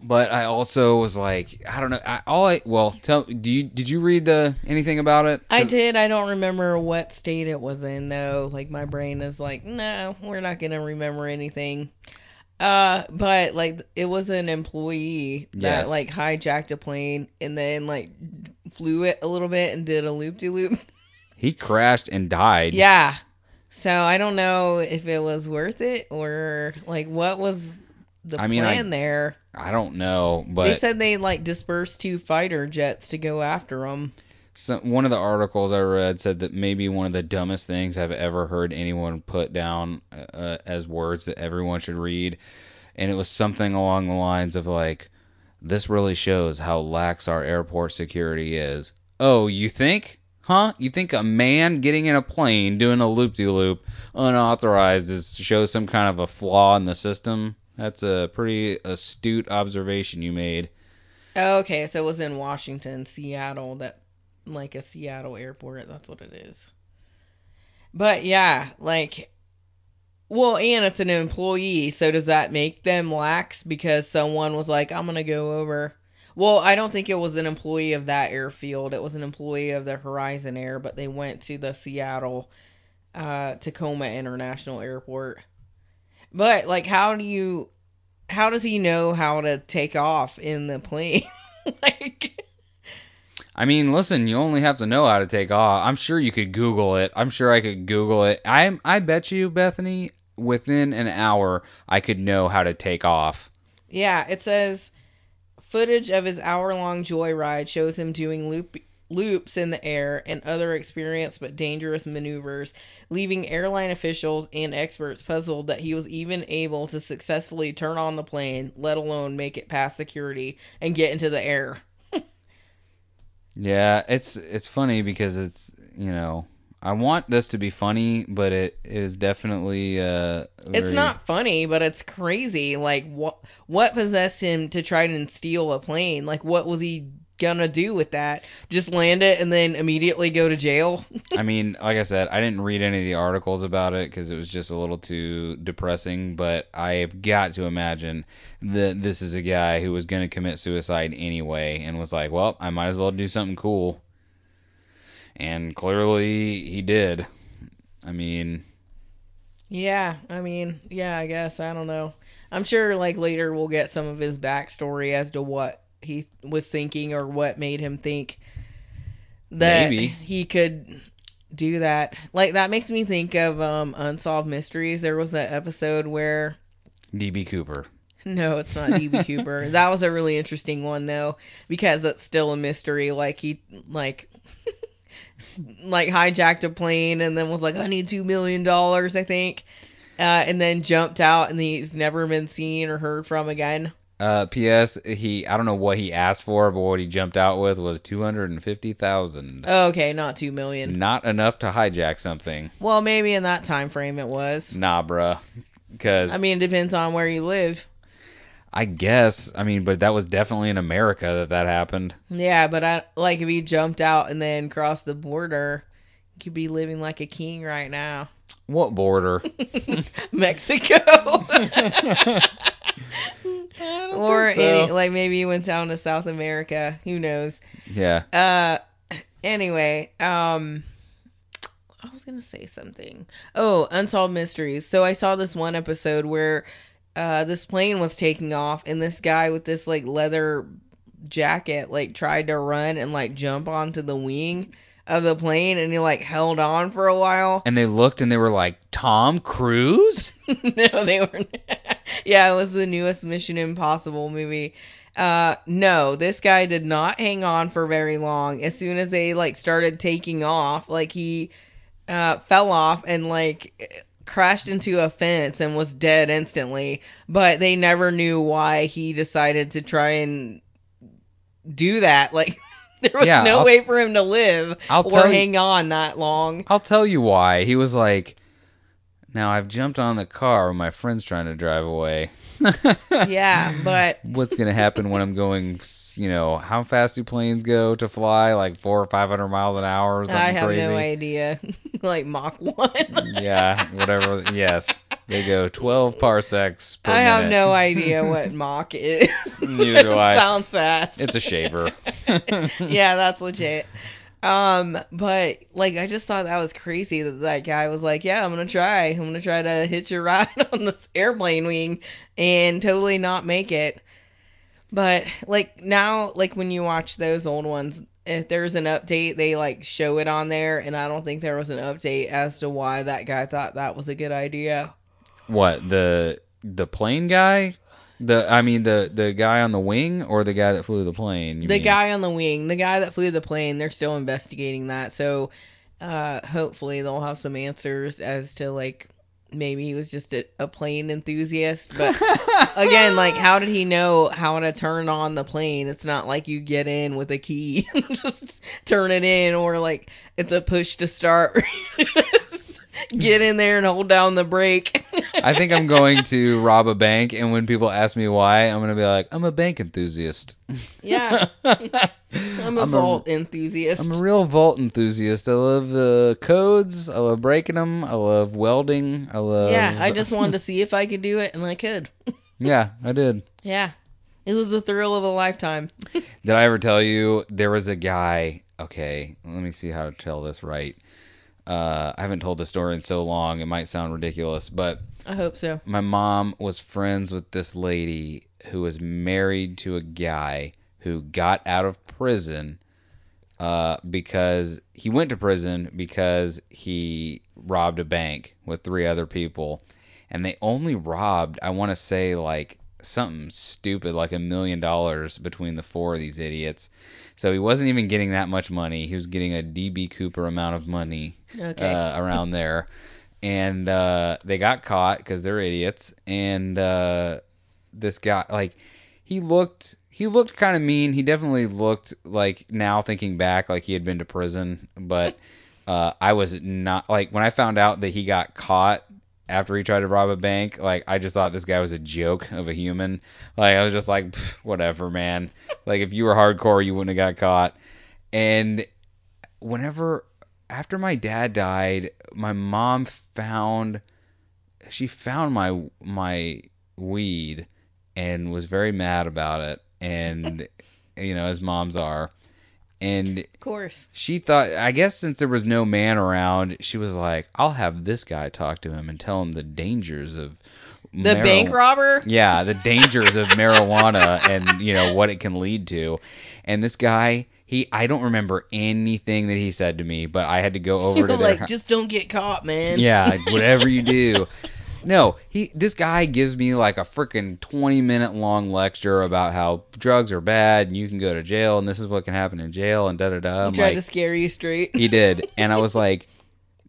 [SPEAKER 1] but I also was like, I don't know. I, all I well, tell. Do you did you read the anything about it?
[SPEAKER 2] I did. I don't remember what state it was in though. Like my brain is like, no, we're not gonna remember anything. Uh, but like it was an employee that
[SPEAKER 1] Yes.
[SPEAKER 2] like hijacked a plane and then like flew it a little bit and did a loop de loop.
[SPEAKER 1] He crashed and died.
[SPEAKER 2] Yeah. So I don't know if it was worth it or like what was the
[SPEAKER 1] I mean, I-
[SPEAKER 2] plan there.
[SPEAKER 1] I don't know, but
[SPEAKER 2] they said they like dispersed two fighter jets to go after them.
[SPEAKER 1] So one of the articles I read said that maybe one of the dumbest things I've ever heard anyone put down uh, as words that everyone should read, and it was something along the lines of like, "This really shows how lax our airport security is." Oh, you think? Huh? You think a man getting in a plane doing a loop de loop unauthorized is shows some kind of a flaw in the system? That's a pretty astute observation you made.
[SPEAKER 2] Okay, so it was in Washington, Seattle, that like a Seattle airport. That's what it is. But yeah, like, well, and it's an employee. So does that make them lax because someone was like, I'm going to go over? Well, I don't think it was an employee of that airfield. It was an employee of the Horizon Air, but they went to the Seattle uh, Tacoma International Airport. But like, how do you? How does he know how to take off in the plane? [laughs] like,
[SPEAKER 1] I mean, listen, you only have to know how to take off. I'm sure you could Google it. I'm sure I could Google it. I I bet you, Bethany, within an hour, I could know how to take off.
[SPEAKER 2] yeah, it says footage of his hour-long joyride shows him doing loop loops in the air and other experienced but dangerous maneuvers, leaving airline officials and experts puzzled that he was even able to successfully turn on the plane, let alone make it past security and get into the air.
[SPEAKER 1] Yeah, it's it's funny because it's you know I want this to be funny, but it is definitely uh
[SPEAKER 2] It's not funny, but it's crazy. Like what what possessed him to try and steal a plane? Like what was he gonna do with that? Just land it and then immediately go to jail? [laughs]
[SPEAKER 1] I mean, like I said, I didn't read any of the articles about it because it was just a little too depressing. But I've got to imagine that this is a guy who was to commit suicide anyway and was like, well, I might as well do something cool. and clearly he did. I mean,
[SPEAKER 2] Yeah, I mean, yeah, I guess I don't know. I'm sure like later we'll get some of his backstory as to what he was thinking or what made him think that
[SPEAKER 1] Maybe.
[SPEAKER 2] he could do that. Like that makes me think of um Unsolved Mysteries. There was that episode where
[SPEAKER 1] DB Cooper.
[SPEAKER 2] no, it's not DB [laughs] Cooper. That was a really interesting one though because it's still a mystery. Like he like [laughs] like hijacked a plane and then was like, "I need two million dollars," I think, uh, and then jumped out and he's never been seen or heard from again.
[SPEAKER 1] Uh, P.S. He I don't know what he asked for, but what he jumped out with was two hundred and fifty thousand.
[SPEAKER 2] Oh, okay, not two million.
[SPEAKER 1] Not enough to hijack something.
[SPEAKER 2] Well, maybe in that time frame it was.
[SPEAKER 1] Nah, bruh. Because
[SPEAKER 2] I mean, it depends on where you live.
[SPEAKER 1] I guess I mean, but that was definitely in America that that happened.
[SPEAKER 2] Yeah, but I like if he jumped out and then crossed the border, you could be living like a king right now.
[SPEAKER 1] What border? [laughs]
[SPEAKER 2] Mexico. [laughs] [laughs] or any like maybe he went down to South America. Who knows?
[SPEAKER 1] yeah.
[SPEAKER 2] Uh anyway, um I was gonna say something. Oh, Unsolved Mysteries. So I saw this one episode where uh this plane was taking off and this guy with this like leather jacket like tried to run and like jump onto the wing of the plane and he like held on for a while.
[SPEAKER 1] And they looked and they were like, Tom Cruise? [laughs]
[SPEAKER 2] no, they were. Yeah, it was the newest Mission Impossible movie. Uh, no, this guy did not hang on for very long. As soon as they like started taking off, like he uh, fell off and like crashed into a fence and was dead instantly. But they never knew why he decided to try and do that. [laughs] Like there was
[SPEAKER 1] Yeah,
[SPEAKER 2] no
[SPEAKER 1] I'll-
[SPEAKER 2] way for him to live
[SPEAKER 1] I'll
[SPEAKER 2] or
[SPEAKER 1] tell you-
[SPEAKER 2] hang on that long.
[SPEAKER 1] I'll tell you why. He was like, now I've jumped on the car when my friend's trying to drive away. [laughs]
[SPEAKER 2] yeah, but [laughs]
[SPEAKER 1] What's going to happen when I'm going, you know, how fast do planes go to fly? Like four or 500 miles an hour or something
[SPEAKER 2] I have
[SPEAKER 1] crazy?
[SPEAKER 2] no idea. [laughs] like Mach 1.
[SPEAKER 1] yeah, whatever. yes. They go 12 parsecs per
[SPEAKER 2] I have no idea what Mach is.
[SPEAKER 1] Neither do I.
[SPEAKER 2] Sounds fast.
[SPEAKER 1] It's a shaver.
[SPEAKER 2] yeah, that's legit. Um, but like I just thought that was crazy that that guy was like, "Yeah, I'm gonna try. I'm gonna try to hitch a ride [laughs] on this airplane wing and totally not make it." But like now, like when you watch those old ones, if there's an update, they like show it on there, and I don't think there was an update as to why that guy thought that was a good idea.
[SPEAKER 1] what, the the plane guy? The I mean the the guy on the wing or the guy that flew the plane?
[SPEAKER 2] the
[SPEAKER 1] mean?
[SPEAKER 2] guy on the wing, the guy that flew the plane, they're still investigating that. So uh hopefully they'll have some answers as to like maybe he was just a, a plane enthusiast. But [laughs] again, like how did he know how to turn on the plane? It's not like you get in with a key [laughs] and just turn it in or like it's a push to start. [laughs] Get in there and hold down the brake. [laughs]
[SPEAKER 1] I think I'm going to rob a bank, and when people ask me why, I'm going to be like, I'm a bank enthusiast.
[SPEAKER 2] yeah. [laughs] I'm a
[SPEAKER 1] I'm a-
[SPEAKER 2] vault enthusiast.
[SPEAKER 1] I'm a real vault enthusiast. I love the codes. I love breaking them. I love welding. I love.
[SPEAKER 2] yeah, I just wanted to see if I could do it and I could. [laughs]
[SPEAKER 1] Yeah, I did.
[SPEAKER 2] Yeah. It was the thrill of a lifetime.
[SPEAKER 1] Did I ever tell you there was a guy? Okay, let me see how to tell this right. Uh, I haven't told the story in so long. It might sound ridiculous, but
[SPEAKER 2] I hope so.
[SPEAKER 1] my mom was friends with this lady who was married to a guy who got out of prison uh, because he went to prison because he robbed a bank with three other people, and they only robbed I want to say like something stupid like a million dollars between the four of these idiots. So he wasn't even getting that much money. He was getting a DB Cooper amount of money
[SPEAKER 2] Okay.
[SPEAKER 1] uh, around [laughs] there, and uh, they got caught because they're idiots. And uh, this guy, like, he looked he looked kind of mean. He definitely looked like now thinking back, like he had been to prison. But [laughs] uh, I was not like when I found out that he got caught after he tried to rob a bank. Like I just thought this guy was a joke of a human. Like I was just like, whatever, man. [laughs] like if you were hardcore, you wouldn't have got caught. And whenever after my dad died, my mom found she found my my weed and was very mad about it and [laughs] you know as moms are and
[SPEAKER 2] Of course.
[SPEAKER 1] she thought I guess since there was no man around, she was like, "I'll have this guy talk to him and tell him the dangers of
[SPEAKER 2] The
[SPEAKER 1] marijuana."
[SPEAKER 2] bank robber?
[SPEAKER 1] Yeah, the dangers of [laughs] marijuana and you know what it can lead to. And this guy, he I don't remember anything that he said to me, but I had to go over to their
[SPEAKER 2] like, just don't get caught, man.
[SPEAKER 1] yeah, whatever you [laughs] do. No, he this guy gives me like a freaking 20 minute long lecture about how drugs are bad and you can go to jail and this is what can happen in jail and da da da.
[SPEAKER 2] He tried
[SPEAKER 1] like,
[SPEAKER 2] to scare you straight.
[SPEAKER 1] he did. And I was [laughs] like,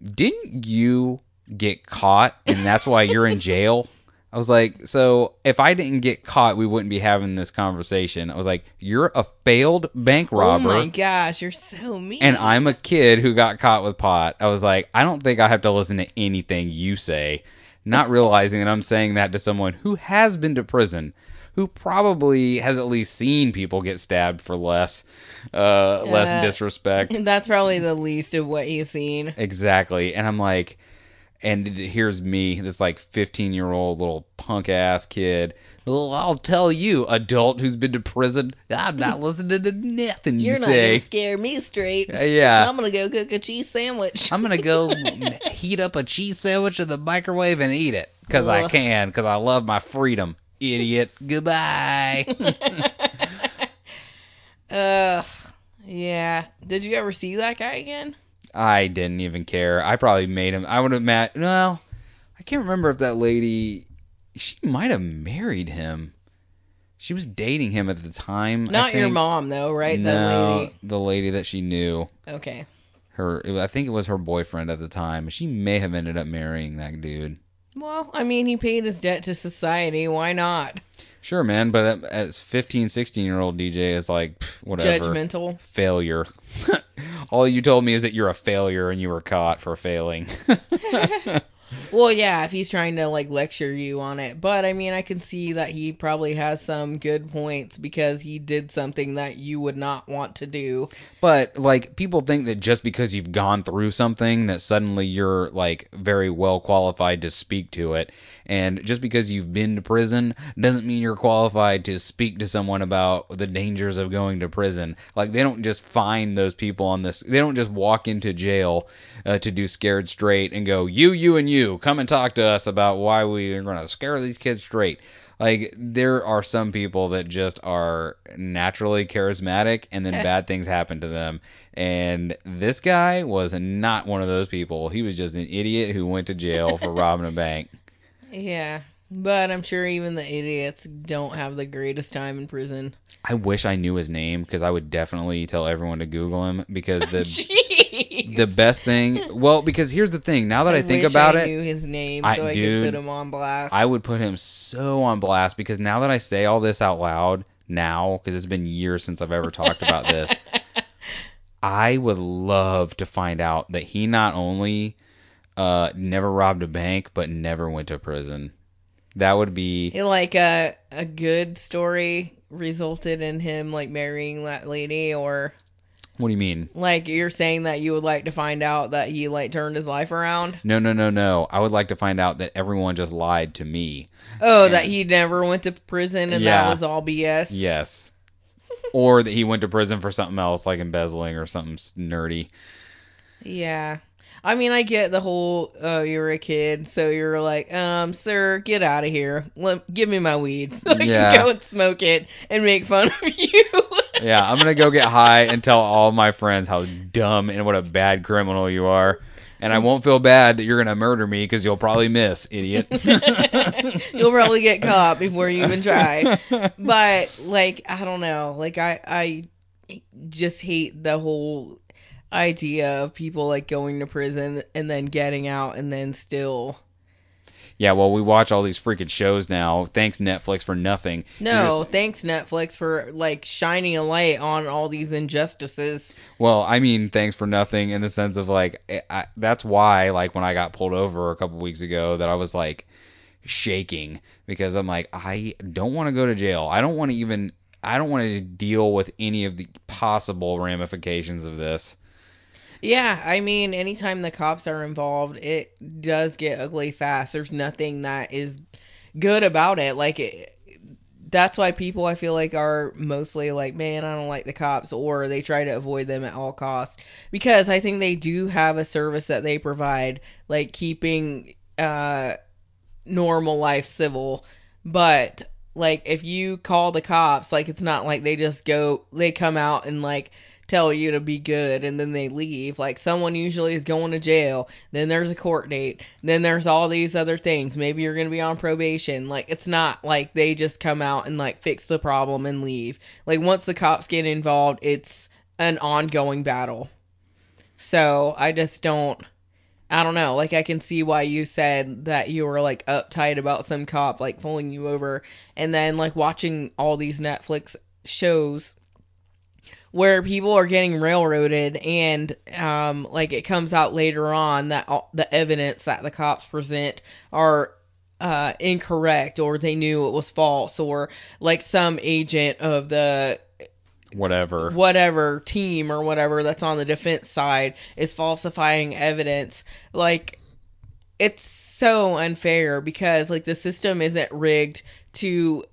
[SPEAKER 1] didn't you get caught and that's why you're in jail? I was like, so if I didn't get caught, we wouldn't be having this conversation. I was like, you're a failed bank robber.
[SPEAKER 2] Oh my gosh, you're so mean.
[SPEAKER 1] and I'm a kid who got caught with pot. I was like, I don't think I have to listen to anything you say, not realizing that I'm saying that to someone who has been to prison, who probably has at least seen people get stabbed for less, uh, less
[SPEAKER 2] Uh,
[SPEAKER 1] disrespect. [laughs]
[SPEAKER 2] That's probably the least of what he's seen.
[SPEAKER 1] Exactly. And I'm like, and here's me, this like 15 year old little punk ass kid. Well, I'll tell you, adult who's been to prison, I'm not [laughs] listening to nothing you
[SPEAKER 2] You're not gonna scare me straight.
[SPEAKER 1] Uh, yeah.
[SPEAKER 2] I'm gonna go cook a cheese sandwich.
[SPEAKER 1] I'm gonna go [laughs] heat up a cheese sandwich in the microwave and eat it because I can because I love my freedom. Idiot. Goodbye. [laughs]
[SPEAKER 2] Ugh. Yeah. Did you ever see that guy again?
[SPEAKER 1] I didn't even care. I probably made him. I would have met. Well, I can't remember if that lady. She might have married him. She was dating him at the time. I
[SPEAKER 2] Not your mom though, right?
[SPEAKER 1] No,
[SPEAKER 2] That lady.
[SPEAKER 1] the lady that she knew.
[SPEAKER 2] Okay.
[SPEAKER 1] Her, I think it was her boyfriend at the time. She may have ended up marrying that dude.
[SPEAKER 2] Well, I mean, he paid his debt to society. Why not?
[SPEAKER 1] Sure, man, but uh, as 15, 16 year old DJ is like, whatever.
[SPEAKER 2] Judgmental.
[SPEAKER 1] Failure. [laughs] All you told me is that you're a failure and you were caught for failing. [laughs]
[SPEAKER 2] Well, yeah, if he's trying to like lecture you on it. But I mean, I can see that he probably has some good points because he did something that you would not want to do.
[SPEAKER 1] but like people think that just because you've gone through something that suddenly you're like very well qualified to speak to it. And just because you've been to prison doesn't mean you're qualified to speak to someone about the dangers of going to prison. Like they don't just find those people on this they don't just walk into jail uh, to do scared straight and go, "You, you and you, come and talk to us about why we are going to scare these kids straight." Like there are some people that just are naturally charismatic and then [laughs] bad things happen to them. And this guy was not one of those people. He was just an idiot who went to jail for [laughs] robbing a bank.
[SPEAKER 2] Yeah. But I'm sure even the idiots don't have the greatest time in prison.
[SPEAKER 1] I wish I knew his name because I would definitely tell everyone to Google him because [laughs] the The best thing. [laughs] Well, because here's the thing. Now that I, think
[SPEAKER 2] wish
[SPEAKER 1] about
[SPEAKER 2] I
[SPEAKER 1] it,
[SPEAKER 2] knew his name
[SPEAKER 1] I-
[SPEAKER 2] so I
[SPEAKER 1] dude,
[SPEAKER 2] could put him on blast.
[SPEAKER 1] I would put him so on blast because now that I say all this out loud now, because it's been years since I've ever talked about this, [laughs] I would love to find out that he not only uh, never robbed a bank, but never went to prison. That would be
[SPEAKER 2] like a a good story resulted in him like marrying that lady or
[SPEAKER 1] what do you mean?
[SPEAKER 2] like you're saying that you would like to find out that he like turned his life around
[SPEAKER 1] No, no, no, no. I would like to find out that everyone just lied to me.
[SPEAKER 2] oh that he never went to prison and
[SPEAKER 1] Yeah.
[SPEAKER 2] that was all bs
[SPEAKER 1] Yes. or that he went to prison for something else like embezzling or something nerdy.
[SPEAKER 2] yeah i mean i get the whole oh you're a kid so you're like um sir get out of here Let, give me my weeds. [laughs] so i
[SPEAKER 1] Yeah.
[SPEAKER 2] can go and smoke it and make fun of [laughs] you
[SPEAKER 1] Yeah, I'm gonna go get high and tell all my friends how dumb and what a bad criminal you are. And I won't feel bad that you're gonna murder me because you'll probably miss, idiot. [laughs]
[SPEAKER 2] You'll probably get caught before you even try. But like I don't know, like I I just hate the whole idea of people like going to prison and then getting out and then still
[SPEAKER 1] yeah, well, we watch all these freaking shows now. Thanks Netflix for nothing.
[SPEAKER 2] No
[SPEAKER 1] just-
[SPEAKER 2] thanks netflix for like shining a light on all these injustices
[SPEAKER 1] well, I mean, thanks for nothing in the sense of like I, I, that's why like when I got pulled over a couple weeks ago that I was like shaking because I'm like I don't want to go to jail. I don't want to even I don't want to deal with any of the possible ramifications of this.
[SPEAKER 2] Yeah i mean anytime the cops are involved it does get ugly fast. There's nothing that is good about it. Like it, that's why people I feel like are mostly like, man, I don't like the cops, or they try to avoid them at all costs. Because I think they do have a service that they provide, like keeping uh, normal life civil. But like, if you call the cops, like it's not like they just go, they come out and like tell you to be good and then they leave. Like someone usually is going to jail, then there's a court date, then there's all these other things. Maybe you're going to be on probation. Like it's not like they just come out and like fix the problem and leave. Like once the cops get involved, it's an ongoing battle. So I just don't I don't know. Like I can see why you said that you were like uptight about some cop like pulling you over and then like watching all these Netflix shows where people are getting railroaded and um like it comes out later on that all, the evidence that the cops present are uh incorrect or they knew it was false or like some agent of the
[SPEAKER 1] Whatever.
[SPEAKER 2] whatever team or whatever that's on the defense side is falsifying evidence like it's so unfair because like the system isn't rigged to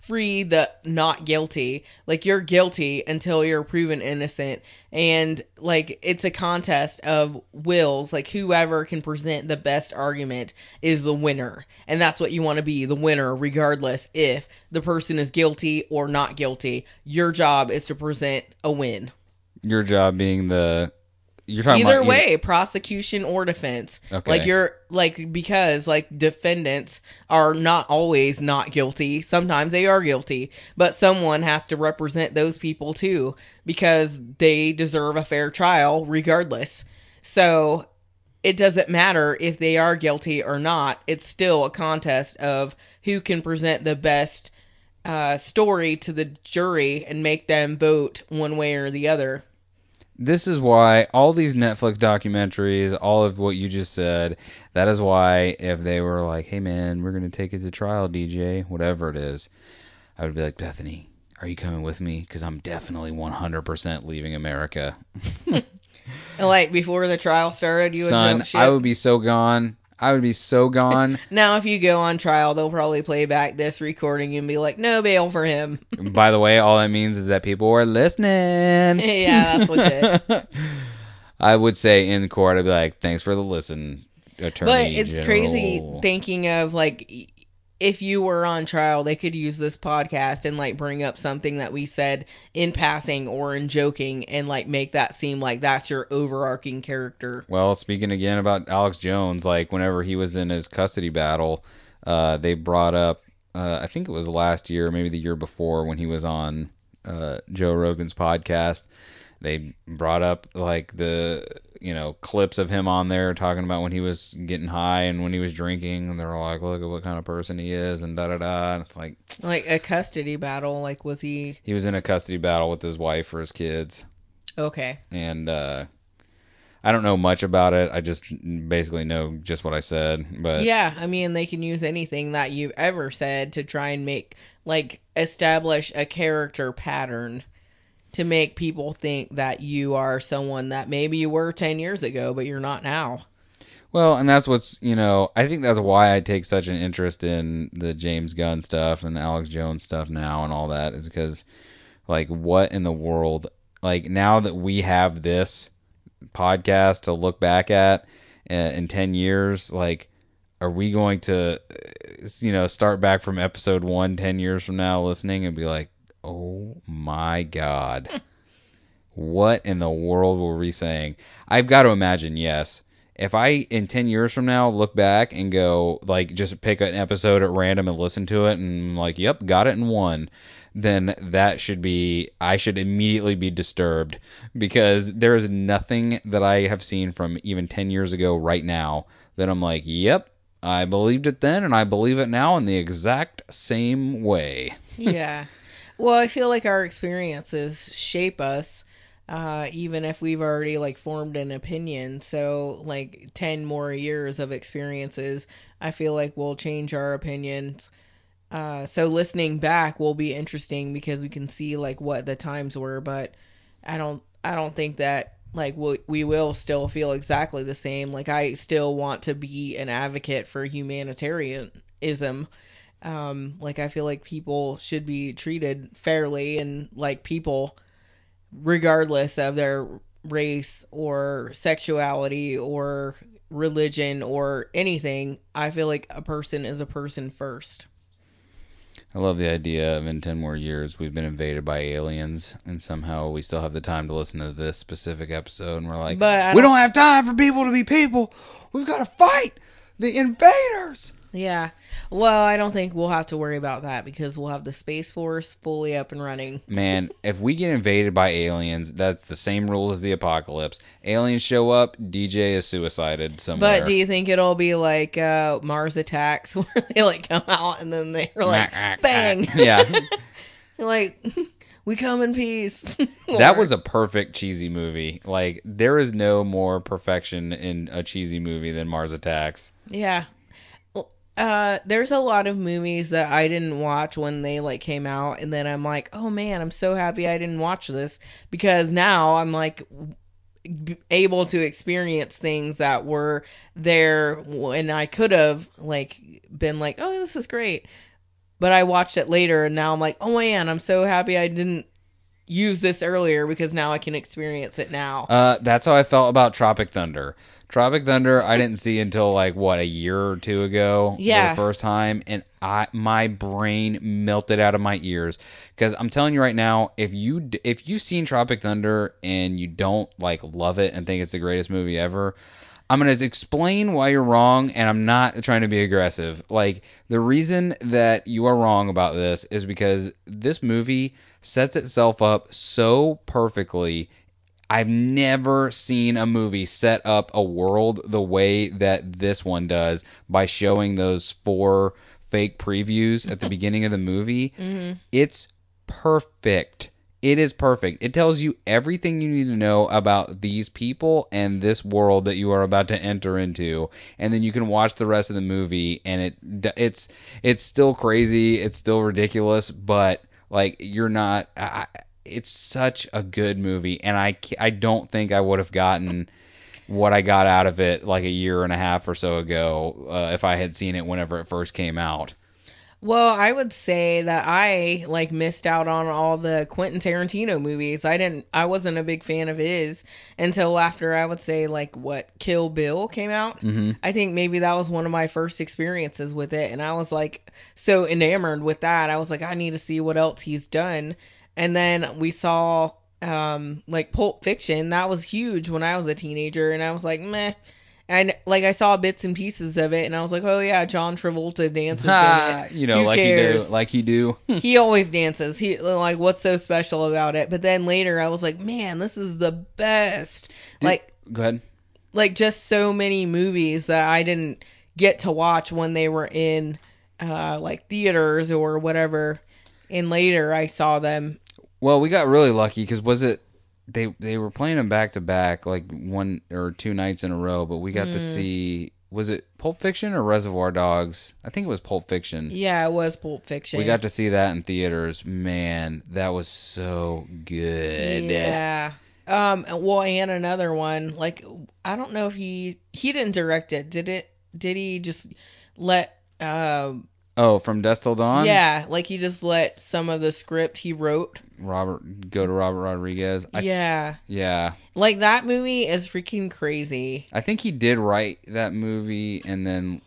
[SPEAKER 2] free the not guilty. Like you're guilty until you're proven innocent. And like it's a contest of wills. Like whoever can present the best argument is the winner. And that's what you want to be the winner regardless if the person is guilty or not guilty. Your job is to present a win.
[SPEAKER 1] Your job being the. You're talking
[SPEAKER 2] either
[SPEAKER 1] about
[SPEAKER 2] way prosecution or defense.
[SPEAKER 1] Okay.
[SPEAKER 2] like you're like because like defendants are not always not guilty. Sometimes they are guilty but someone has to represent those people too because they deserve a fair trial regardless. So it doesn't matter if they are guilty or not. It's still a contest of who can present the best uh, story to the jury and make them vote one way or the other
[SPEAKER 1] this is why all these Netflix documentaries, all of what you just said, that is why if they were like, "Hey man, we're gonna take it to trial, DJ," whatever it is, I would be like, Bethany, are you coming with me? Because I'm definitely 100% leaving America. [laughs]
[SPEAKER 2] Like before the trial started you would
[SPEAKER 1] Son,
[SPEAKER 2] jump ship
[SPEAKER 1] I would be so gone. I would be so gone. [laughs]
[SPEAKER 2] Now, if you go on trial, they'll probably play back this recording and be like, "No bail for him." [laughs]
[SPEAKER 1] By the way, all that means is that people were listening. [laughs]
[SPEAKER 2] yeah, that's legit.
[SPEAKER 1] I would say in court, I'd be like, "Thanks for the listen, attorney."
[SPEAKER 2] But it's crazy thinking of like if you were on trial, they could use this podcast and like bring up something that we said in passing or in joking and like make that seem like that's your overarching character.
[SPEAKER 1] Well, speaking again about Alex Jones, like whenever he was in his custody battle, uh, they brought up, uh, I think it was last year, maybe the year before, when he was on uh, Joe Rogan's podcast. They brought up like the you know clips of him on there talking about when he was getting high and when he was drinking, and they're like, "Look at what kind of person he is," and da da da. And it's like
[SPEAKER 2] Like a custody battle. Like, was he
[SPEAKER 1] he was in a custody battle with his wife or his kids.
[SPEAKER 2] okay?
[SPEAKER 1] and uh I don't know much about it. I just basically know just what I said, but
[SPEAKER 2] Yeah, I mean, they can use anything that you've ever said to try and make, like, establish a character pattern to make people think that you are someone that maybe you were 10 years ago, but you're not now.
[SPEAKER 1] well, and that's what's you know I think that's why I take such an interest in the James Gunn stuff and Alex Jones stuff now and all that is because like what in the world like now that we have this podcast to look back at uh, in 10 years like are we going to uh, you know start back from episode one 10 years from now listening and be like oh my god. What in the world were we saying? I've got to imagine yes. If i in 10 years from now look back and go like just pick an episode at random and listen to it and like yep got it in one then that should be i should immediately be disturbed because there is nothing that i have seen from even 10 years ago right now that i'm like yep i believed it then and i believe it now in the exact same way.
[SPEAKER 2] Yeah. Well, I feel like our experiences shape us, uh, even if we've already like formed an opinion. So, like ten more years of experiences, I feel like will change our opinions. Uh, so listening back will be interesting because we can see like what the times were, but I don't, I don't think that like we, we will still feel exactly the same. Like I still want to be an advocate for humanitarianism Um, like I feel like people should be treated fairly and like people, regardless of their race or sexuality or religion or anything. I feel like a person is a person first.
[SPEAKER 1] I love the idea of in 10 more years we've been invaded by aliens and somehow we still have the time to listen to this specific episode and we're like,
[SPEAKER 2] But
[SPEAKER 1] we
[SPEAKER 2] don't-
[SPEAKER 1] don't have time for people to be people. We've got to fight the invaders.
[SPEAKER 2] Yeah. Well, I don't think we'll have to worry about that because we'll have the Space Force fully up and running. [laughs]
[SPEAKER 1] Man, if we get invaded by aliens, that's the same rules as the apocalypse. Aliens show up, DJ is suicided somewhere.
[SPEAKER 2] But do you think it'll be like uh, Mars Attacks [laughs] where they like come out and then they're like, bang. [laughs]
[SPEAKER 1] yeah.
[SPEAKER 2] like, we come in peace.
[SPEAKER 1] That was a perfect cheesy movie. Like there is no more perfection in a cheesy movie than Mars Attacks.
[SPEAKER 2] Yeah. Uh, there's a lot of movies that I didn't watch when they like came out, and then I'm like, oh man, I'm so happy I didn't watch this because now I'm like able to experience things that were there when I could have like been like, oh, this is great, but I watched it later, and now I'm like, oh man, I'm so happy I didn't use this earlier because now I can experience it now.
[SPEAKER 1] Uh, that's how I felt about Tropic Thunder. Tropic Thunder, I didn't see until like what a year or two ago. for
[SPEAKER 2] Yeah.
[SPEAKER 1] the first time, and I my brain melted out of my ears because I'm telling you right now, if you if you've seen Tropic Thunder and you don't like love it and think it's the greatest movie ever. I'm going to explain why you're wrong, and I'm not trying to be aggressive. Like, the reason that you are wrong about this is because this movie sets itself up so perfectly I've never seen a movie set up a world the way that this one does by showing those four fake previews at the [laughs] beginning of the movie. Mm-hmm. It's perfect. It is perfect. It tells you everything you need to know about these people and this world that you are about to enter into, and then you can watch the rest of the movie. And it it's it's still crazy. It's still ridiculous, but like you're not. I, it's such a good movie, and I I don't think I would have gotten what I got out of it like a year and a half or so ago uh, if I had seen it whenever it first came out.
[SPEAKER 2] Well, I would say that I like missed out on all the Quentin Tarantino movies. I didn't I wasn't a big fan of his until after I would say like what Kill Bill came out. Mm-hmm. I think maybe that was one of my first experiences with it and I was like so enamored with that. I was like I need to see what else he's done. And then we saw um like Pulp Fiction. That was huge when I was a teenager and I was like, "Meh." And like I saw bits and pieces of it, and I was like, "Oh yeah, John Travolta dances [laughs]
[SPEAKER 1] you know,
[SPEAKER 2] Who
[SPEAKER 1] like
[SPEAKER 2] cares?
[SPEAKER 1] you do, like you do.
[SPEAKER 2] he always dances. He like, what's so special about it? But then later, I was like, man, this is the best. like,
[SPEAKER 1] Go ahead.
[SPEAKER 2] like just so many movies that I didn't get to watch when they were in uh like theaters or whatever. And later, I saw them.
[SPEAKER 1] Well, we got really lucky because was it they they were playing them back to back like one or two nights in a row, but we got
[SPEAKER 2] Mm.
[SPEAKER 1] to see was it Pulp Fiction or Reservoir Dogs? I think it was Pulp Fiction.
[SPEAKER 2] Yeah, it was Pulp Fiction.
[SPEAKER 1] We got to see that in theaters. Man, that was so good.
[SPEAKER 2] Yeah. Um. Well, and another one. Like, I don't know if he he didn't direct it. Did it? Did he just let? Um.
[SPEAKER 1] Oh, from Dusk Till Dawn.
[SPEAKER 2] Yeah, like he just let some of the script he wrote.
[SPEAKER 1] Robert go to Robert Rodriguez. I,
[SPEAKER 2] yeah.
[SPEAKER 1] yeah,
[SPEAKER 2] Like that movie is freaking crazy.
[SPEAKER 1] I think he did write that movie, and then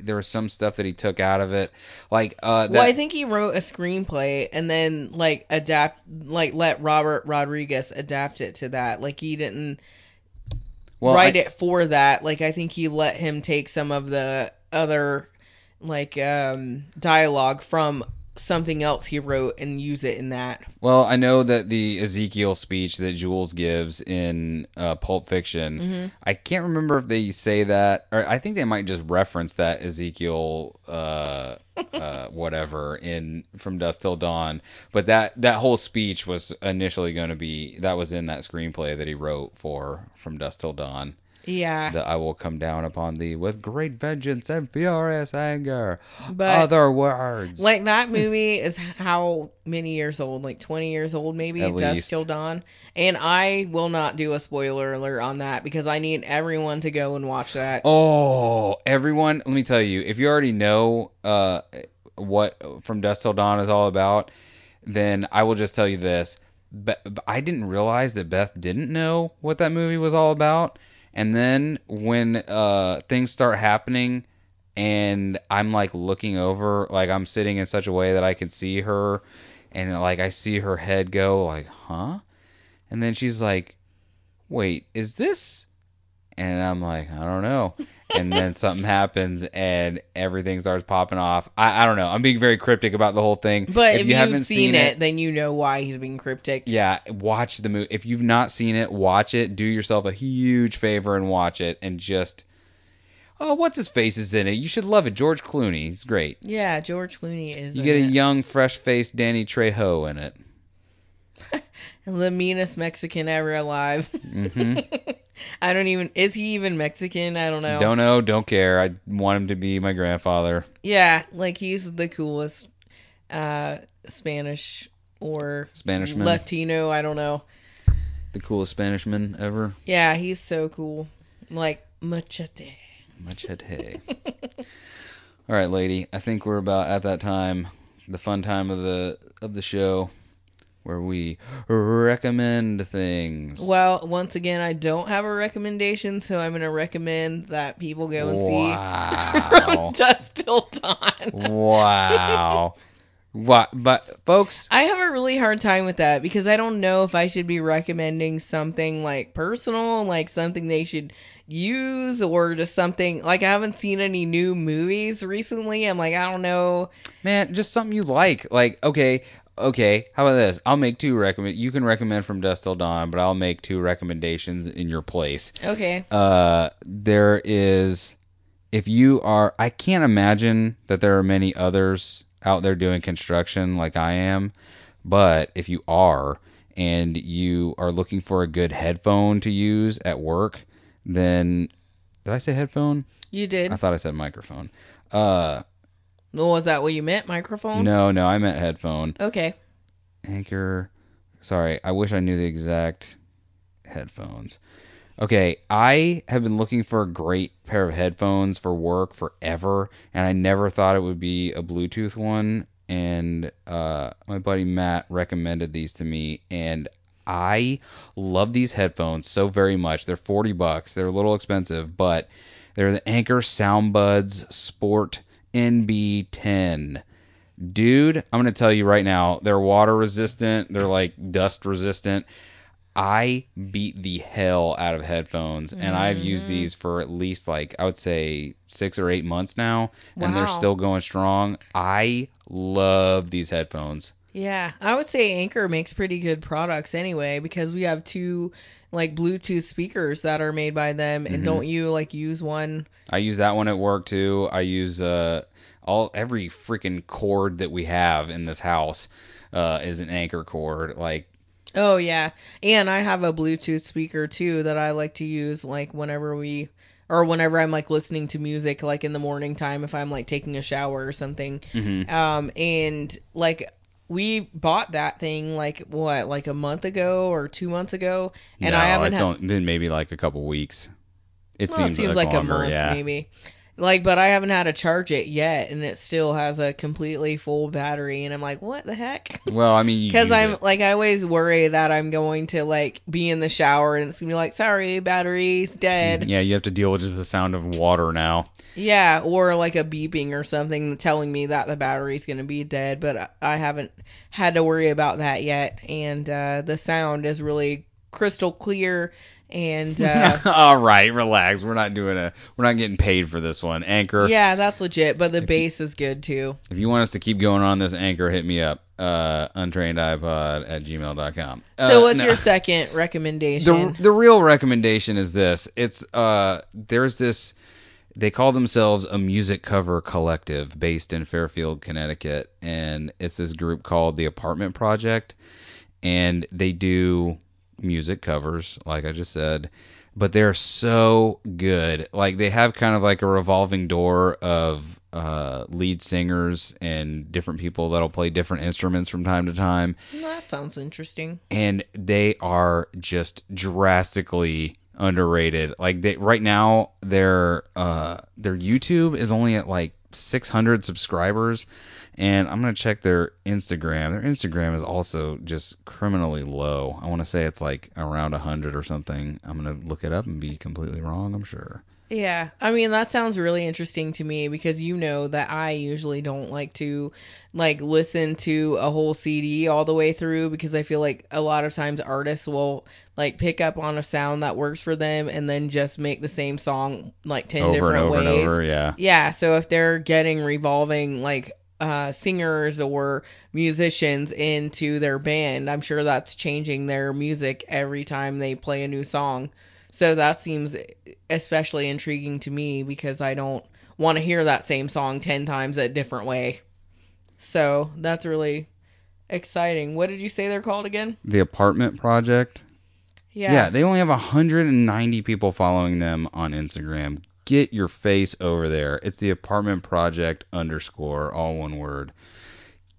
[SPEAKER 1] there was some stuff that he took out of it. Like, uh, that,
[SPEAKER 2] well, I think he wrote a screenplay and then like adapt like let Robert Rodriguez adapt it to that. Like he didn't
[SPEAKER 1] well,
[SPEAKER 2] write
[SPEAKER 1] I-
[SPEAKER 2] it for that. Like I think he let him take some of the other like um dialogue from something else he wrote and use it in that.
[SPEAKER 1] Well, I know that the Ezekiel speech that Jules gives in uh, Pulp Fiction,
[SPEAKER 2] Mm-hmm.
[SPEAKER 1] I can't remember if they say that, or I think they might just reference that Ezekiel, uh, uh, [laughs] whatever, in From Dusk Till Dawn. But that that whole speech was initially going to be that was in that screenplay that he wrote for From Dusk Till Dawn.
[SPEAKER 2] Yeah.
[SPEAKER 1] That I will come down upon thee with great vengeance and furious anger.
[SPEAKER 2] But-
[SPEAKER 1] Other words.
[SPEAKER 2] Like that movie [laughs] is how many years old? Like twenty years old, maybe.
[SPEAKER 1] At
[SPEAKER 2] Dusk. Till Dawn. And I will not do a spoiler alert on that because I need everyone to go and watch that.
[SPEAKER 1] Oh, everyone, let me tell you, if you already know uh what From Dusk Till Dawn is all about, then I will just tell you this. Be- I didn't realize that Beth didn't know what that movie was all about. And then when uh, things start happening and I'm like looking over, like I'm sitting in such a way that I can see her and like I see her head go like, "Huh?" And then she's like, "Wait, is this?" And I'm like, "I don't know." And then [laughs] something happens and everything starts popping off. I, I don't know. I'm being very cryptic about the whole thing.
[SPEAKER 2] But if, you haven't seen, it, then you know why he's being cryptic.
[SPEAKER 1] yeah, watch the movie. If you've not seen it, watch it. Do yourself a huge favor and watch it and just Oh, what's his face is in it? You should love it. George Clooney. He's great.
[SPEAKER 2] Yeah, George Clooney is.
[SPEAKER 1] You get a
[SPEAKER 2] it.
[SPEAKER 1] young, fresh faced Danny Trejo in it. [laughs]
[SPEAKER 2] the meanest Mexican ever alive. Mm-hmm. [laughs] I don't even. Is he even Mexican? I don't know.
[SPEAKER 1] Don't know, don't care. I want him to be my grandfather.
[SPEAKER 2] Yeah, like he's the coolest uh Spanish or
[SPEAKER 1] Spanishman.
[SPEAKER 2] Latino. I don't know.
[SPEAKER 1] The coolest Spanish man ever.
[SPEAKER 2] Yeah, he's so cool. Like machete.
[SPEAKER 1] Machete. All right, lady. I think we're about at that time, the fun time of the of the show, where we recommend things.
[SPEAKER 2] Well, once again, I don't have a recommendation, so I'm going to recommend that people go and [laughs]
[SPEAKER 1] wow.
[SPEAKER 2] see Dusk Till Dawn.
[SPEAKER 1] wow. What? But folks,
[SPEAKER 2] I have a really hard time with that because I don't know if I should be recommending something like personal, like something they should use, or just something like I haven't seen any new movies recently. I'm like, I don't know.
[SPEAKER 1] man, just something you like. Like, okay, okay. How about this? I'll make two recommend. You can recommend from Dusk Till Dawn, but I'll make two recommendations in your place.
[SPEAKER 2] Okay.
[SPEAKER 1] uh, there is if you are i can't imagine that there are many others out there doing construction like i am but if you are and you are looking for a good headphone to use at work then did i say headphone
[SPEAKER 2] You did.
[SPEAKER 1] i thought i said microphone uh
[SPEAKER 2] Was that what you meant? Microphone?
[SPEAKER 1] no no i meant headphone
[SPEAKER 2] Okay.
[SPEAKER 1] Anker. Sorry, I wish I knew the exact headphones. Okay, I have been looking for a great pair of headphones for work forever, and I never thought it would be a Bluetooth one. And uh, my buddy Matt recommended these to me, and I love these headphones so very much. They're forty bucks. They're a little expensive, but they're the Anker Soundbuds Sport NB10 dude i'm gonna tell you right now they're water resistant they're like dust resistant. I beat the hell out of headphones and i've used mm-hmm. these for at least like i would say six or eight months now and they're still going strong. I love these headphones.
[SPEAKER 2] Yeah, I would say Anker makes pretty good products anyway because we have two like Bluetooth speakers that are made by them.
[SPEAKER 1] Mm-hmm.
[SPEAKER 2] And don't you like use one?
[SPEAKER 1] i use that one at work too i use uh all every freaking cord that we have in this house uh is an Anker cord like
[SPEAKER 2] Oh yeah, and I have a Bluetooth speaker too that I like to use like whenever we or whenever I'm like listening to music like in the morning time if I'm like taking a shower or something.
[SPEAKER 1] Mm-hmm.
[SPEAKER 2] Um, and like we bought that thing like what like a month ago or two months ago, and
[SPEAKER 1] no,
[SPEAKER 2] I haven't
[SPEAKER 1] it's
[SPEAKER 2] had-
[SPEAKER 1] only been maybe like a couple weeks it
[SPEAKER 2] Well,
[SPEAKER 1] seems,
[SPEAKER 2] it seems
[SPEAKER 1] like,
[SPEAKER 2] like,
[SPEAKER 1] longer,
[SPEAKER 2] a month,
[SPEAKER 1] yeah.
[SPEAKER 2] maybe. Like, but I haven't had to charge it yet, and it still has a completely full battery, and I'm like, what the heck?
[SPEAKER 1] Well, I mean,
[SPEAKER 2] Because [laughs] I'm
[SPEAKER 1] it.
[SPEAKER 2] like, I always worry that I'm going to like be in the shower, and it's gonna be like, sorry, battery's dead.
[SPEAKER 1] yeah, you have to deal with just the sound of water now.
[SPEAKER 2] Yeah, or like a beeping or something telling me that the battery's gonna be dead. But I- I haven't had to worry about that yet, and uh, the sound is really crystal clear. And [laughs] uh,
[SPEAKER 1] All right, relax. We're not doing a. We're not getting paid for this one. Anker.
[SPEAKER 2] yeah, that's legit. But the bass is good too.
[SPEAKER 1] If you want us to keep going on this Anker, hit me up. Uh, untrainedipod at gmail.com.
[SPEAKER 2] So,
[SPEAKER 1] Uh,
[SPEAKER 2] what's
[SPEAKER 1] no.
[SPEAKER 2] your [laughs] second recommendation?
[SPEAKER 1] the the real recommendation is this. It's uh there's this they call themselves a music cover collective based in Fairfield, Connecticut, and it's this group called the Apartment Project and they do music covers like I just said, but they're so good. Like they have kind of like a revolving door of uh, lead singers and different people that'll play different instruments from time to time
[SPEAKER 2] that sounds interesting.
[SPEAKER 1] and they are just drastically underrated. Like they right now their uh their YouTube is only at like 600 subscribers and I'm going to check their Instagram. Their Instagram is also just criminally low. I want to say it's like around 100 or something. I'm going to look it up and be completely wrong, I'm sure.
[SPEAKER 2] Yeah. I mean, that sounds really interesting to me because you know that I usually don't like to like listen to a whole CD all the way through because I feel like a lot of times artists will like pick up on a sound that works for them and then just make the same song like 10
[SPEAKER 1] Over
[SPEAKER 2] different ways.
[SPEAKER 1] over, yeah.
[SPEAKER 2] Yeah, so if they're getting revolving like uh, singers or musicians into their band, I'm sure that's changing their music every time they play a new song. So that seems especially intriguing to me because I don't want to hear that same song 10 times a different way. So that's really exciting. What did you say they're called again?
[SPEAKER 1] The apartment project. Yeah. Yeah, they only have 190 people following them on Instagram. Get your face over there. It's the apartment project underscore, all one word.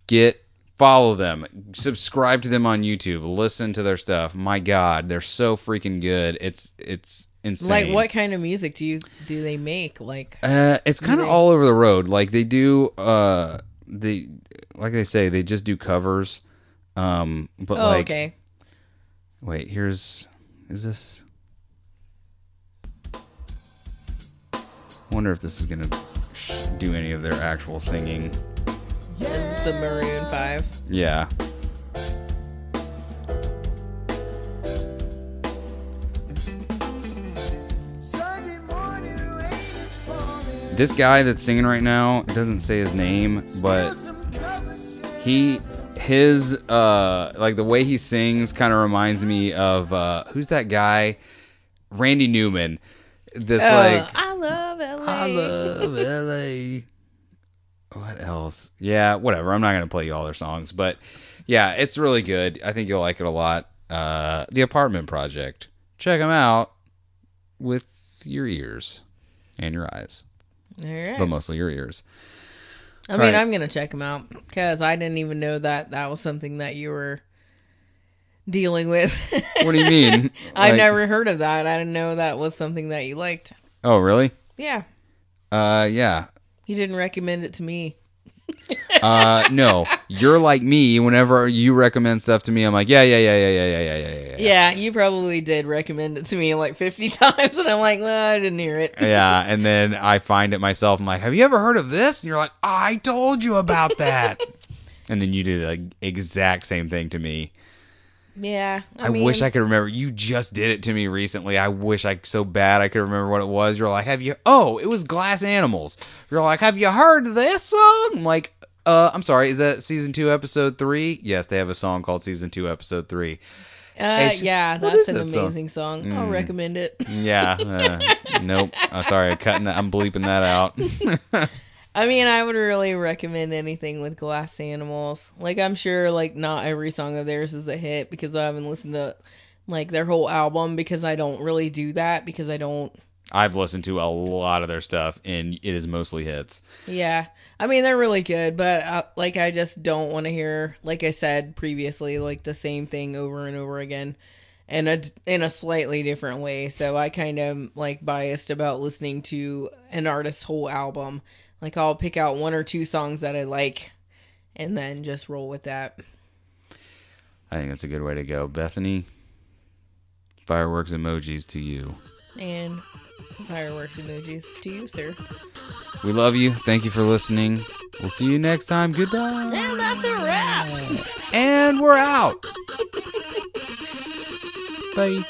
[SPEAKER 1] Get follow them, subscribe to them on YouTube, listen to their stuff. My God, they're so freaking good. It's it's insane.
[SPEAKER 2] Like what kind of music do you do they make? Like
[SPEAKER 1] Uh, it's kind of
[SPEAKER 2] they-
[SPEAKER 1] all over the road. Like they do, uh, they like they say they just do covers. Um, but
[SPEAKER 2] Oh,
[SPEAKER 1] like,
[SPEAKER 2] okay.
[SPEAKER 1] wait, here's is this? Wonder if this is gonna do any of their actual singing.
[SPEAKER 2] It's the Maroon 5.
[SPEAKER 1] Yeah. This guy that's singing right now doesn't say his name, but he his uh like the way he sings kind of reminds me of uh who's that guy Randy Newman that's like
[SPEAKER 2] I love LA.
[SPEAKER 1] I love [laughs] LA. What else? Yeah, whatever. I'm not gonna play you all their songs, but yeah, it's really good. I think you'll like it a lot. Uh, the Apartment Project. Check them out with your ears and your eyes,
[SPEAKER 2] All right.
[SPEAKER 1] but mostly your ears.
[SPEAKER 2] I mean,
[SPEAKER 1] Right.
[SPEAKER 2] I'm gonna check them out because I didn't even know that that was something that you were dealing with.
[SPEAKER 1] What do you mean? [laughs]
[SPEAKER 2] I've never heard of that. I didn't know that was something that you liked.
[SPEAKER 1] Oh, really?
[SPEAKER 2] Yeah,
[SPEAKER 1] Uh, yeah.
[SPEAKER 2] you didn't recommend it to me. [laughs]
[SPEAKER 1] Uh, no. You're like me. Whenever you recommend stuff to me, I'm like, yeah, yeah, yeah, yeah, yeah, yeah, yeah, yeah, yeah.
[SPEAKER 2] Yeah, you probably did recommend it to me like 50 [laughs] times, and I'm like, well, I didn't hear it.
[SPEAKER 1] Yeah, and then I find it myself. I'm like, "Have you ever heard of this?" And you're like, "I told you about that." [laughs] and then you do the exact same thing to me.
[SPEAKER 2] Yeah,
[SPEAKER 1] I, wish I could remember. You just did it to me recently. I wish I so bad I could remember what it was. You're like, "Have you?" Oh, it was Glass Animals. You're like, "Have you heard this song?" I'm like, "Uh, I'm sorry. Is that season two, episode three? Yes, they have a song called season two, episode three.
[SPEAKER 2] Uh,
[SPEAKER 1] sh-
[SPEAKER 2] yeah, that's an
[SPEAKER 1] that song?
[SPEAKER 2] amazing song. I'll recommend it.
[SPEAKER 1] Yeah. Uh, [laughs] nope. I'm sorry. I'm cutting that. I'm bleeping that out. [laughs]
[SPEAKER 2] I mean, I would really recommend anything with Glass Animals. Like, I'm sure, like, not every song of theirs is a hit because I haven't listened to, like, their whole album because I don't really do that because I don't.
[SPEAKER 1] I've listened to a lot of their stuff, and it is mostly hits.
[SPEAKER 2] Yeah. I mean, they're really good, but, uh, like, I just don't want to hear, like I said previously, like, the same thing over and over again. In a, in a slightly different way. So I kind of like biased about listening to an artist's whole album. Like I'll pick out one or two songs that I like and then just roll with that.
[SPEAKER 1] I think that's a good way to go. Bethany, fireworks emojis to you.
[SPEAKER 2] And fireworks emojis to you, sir.
[SPEAKER 1] We love you. Thank you for listening. We'll see you next time. Goodbye.
[SPEAKER 2] And that's a wrap.
[SPEAKER 1] And we're out. [laughs] Bye.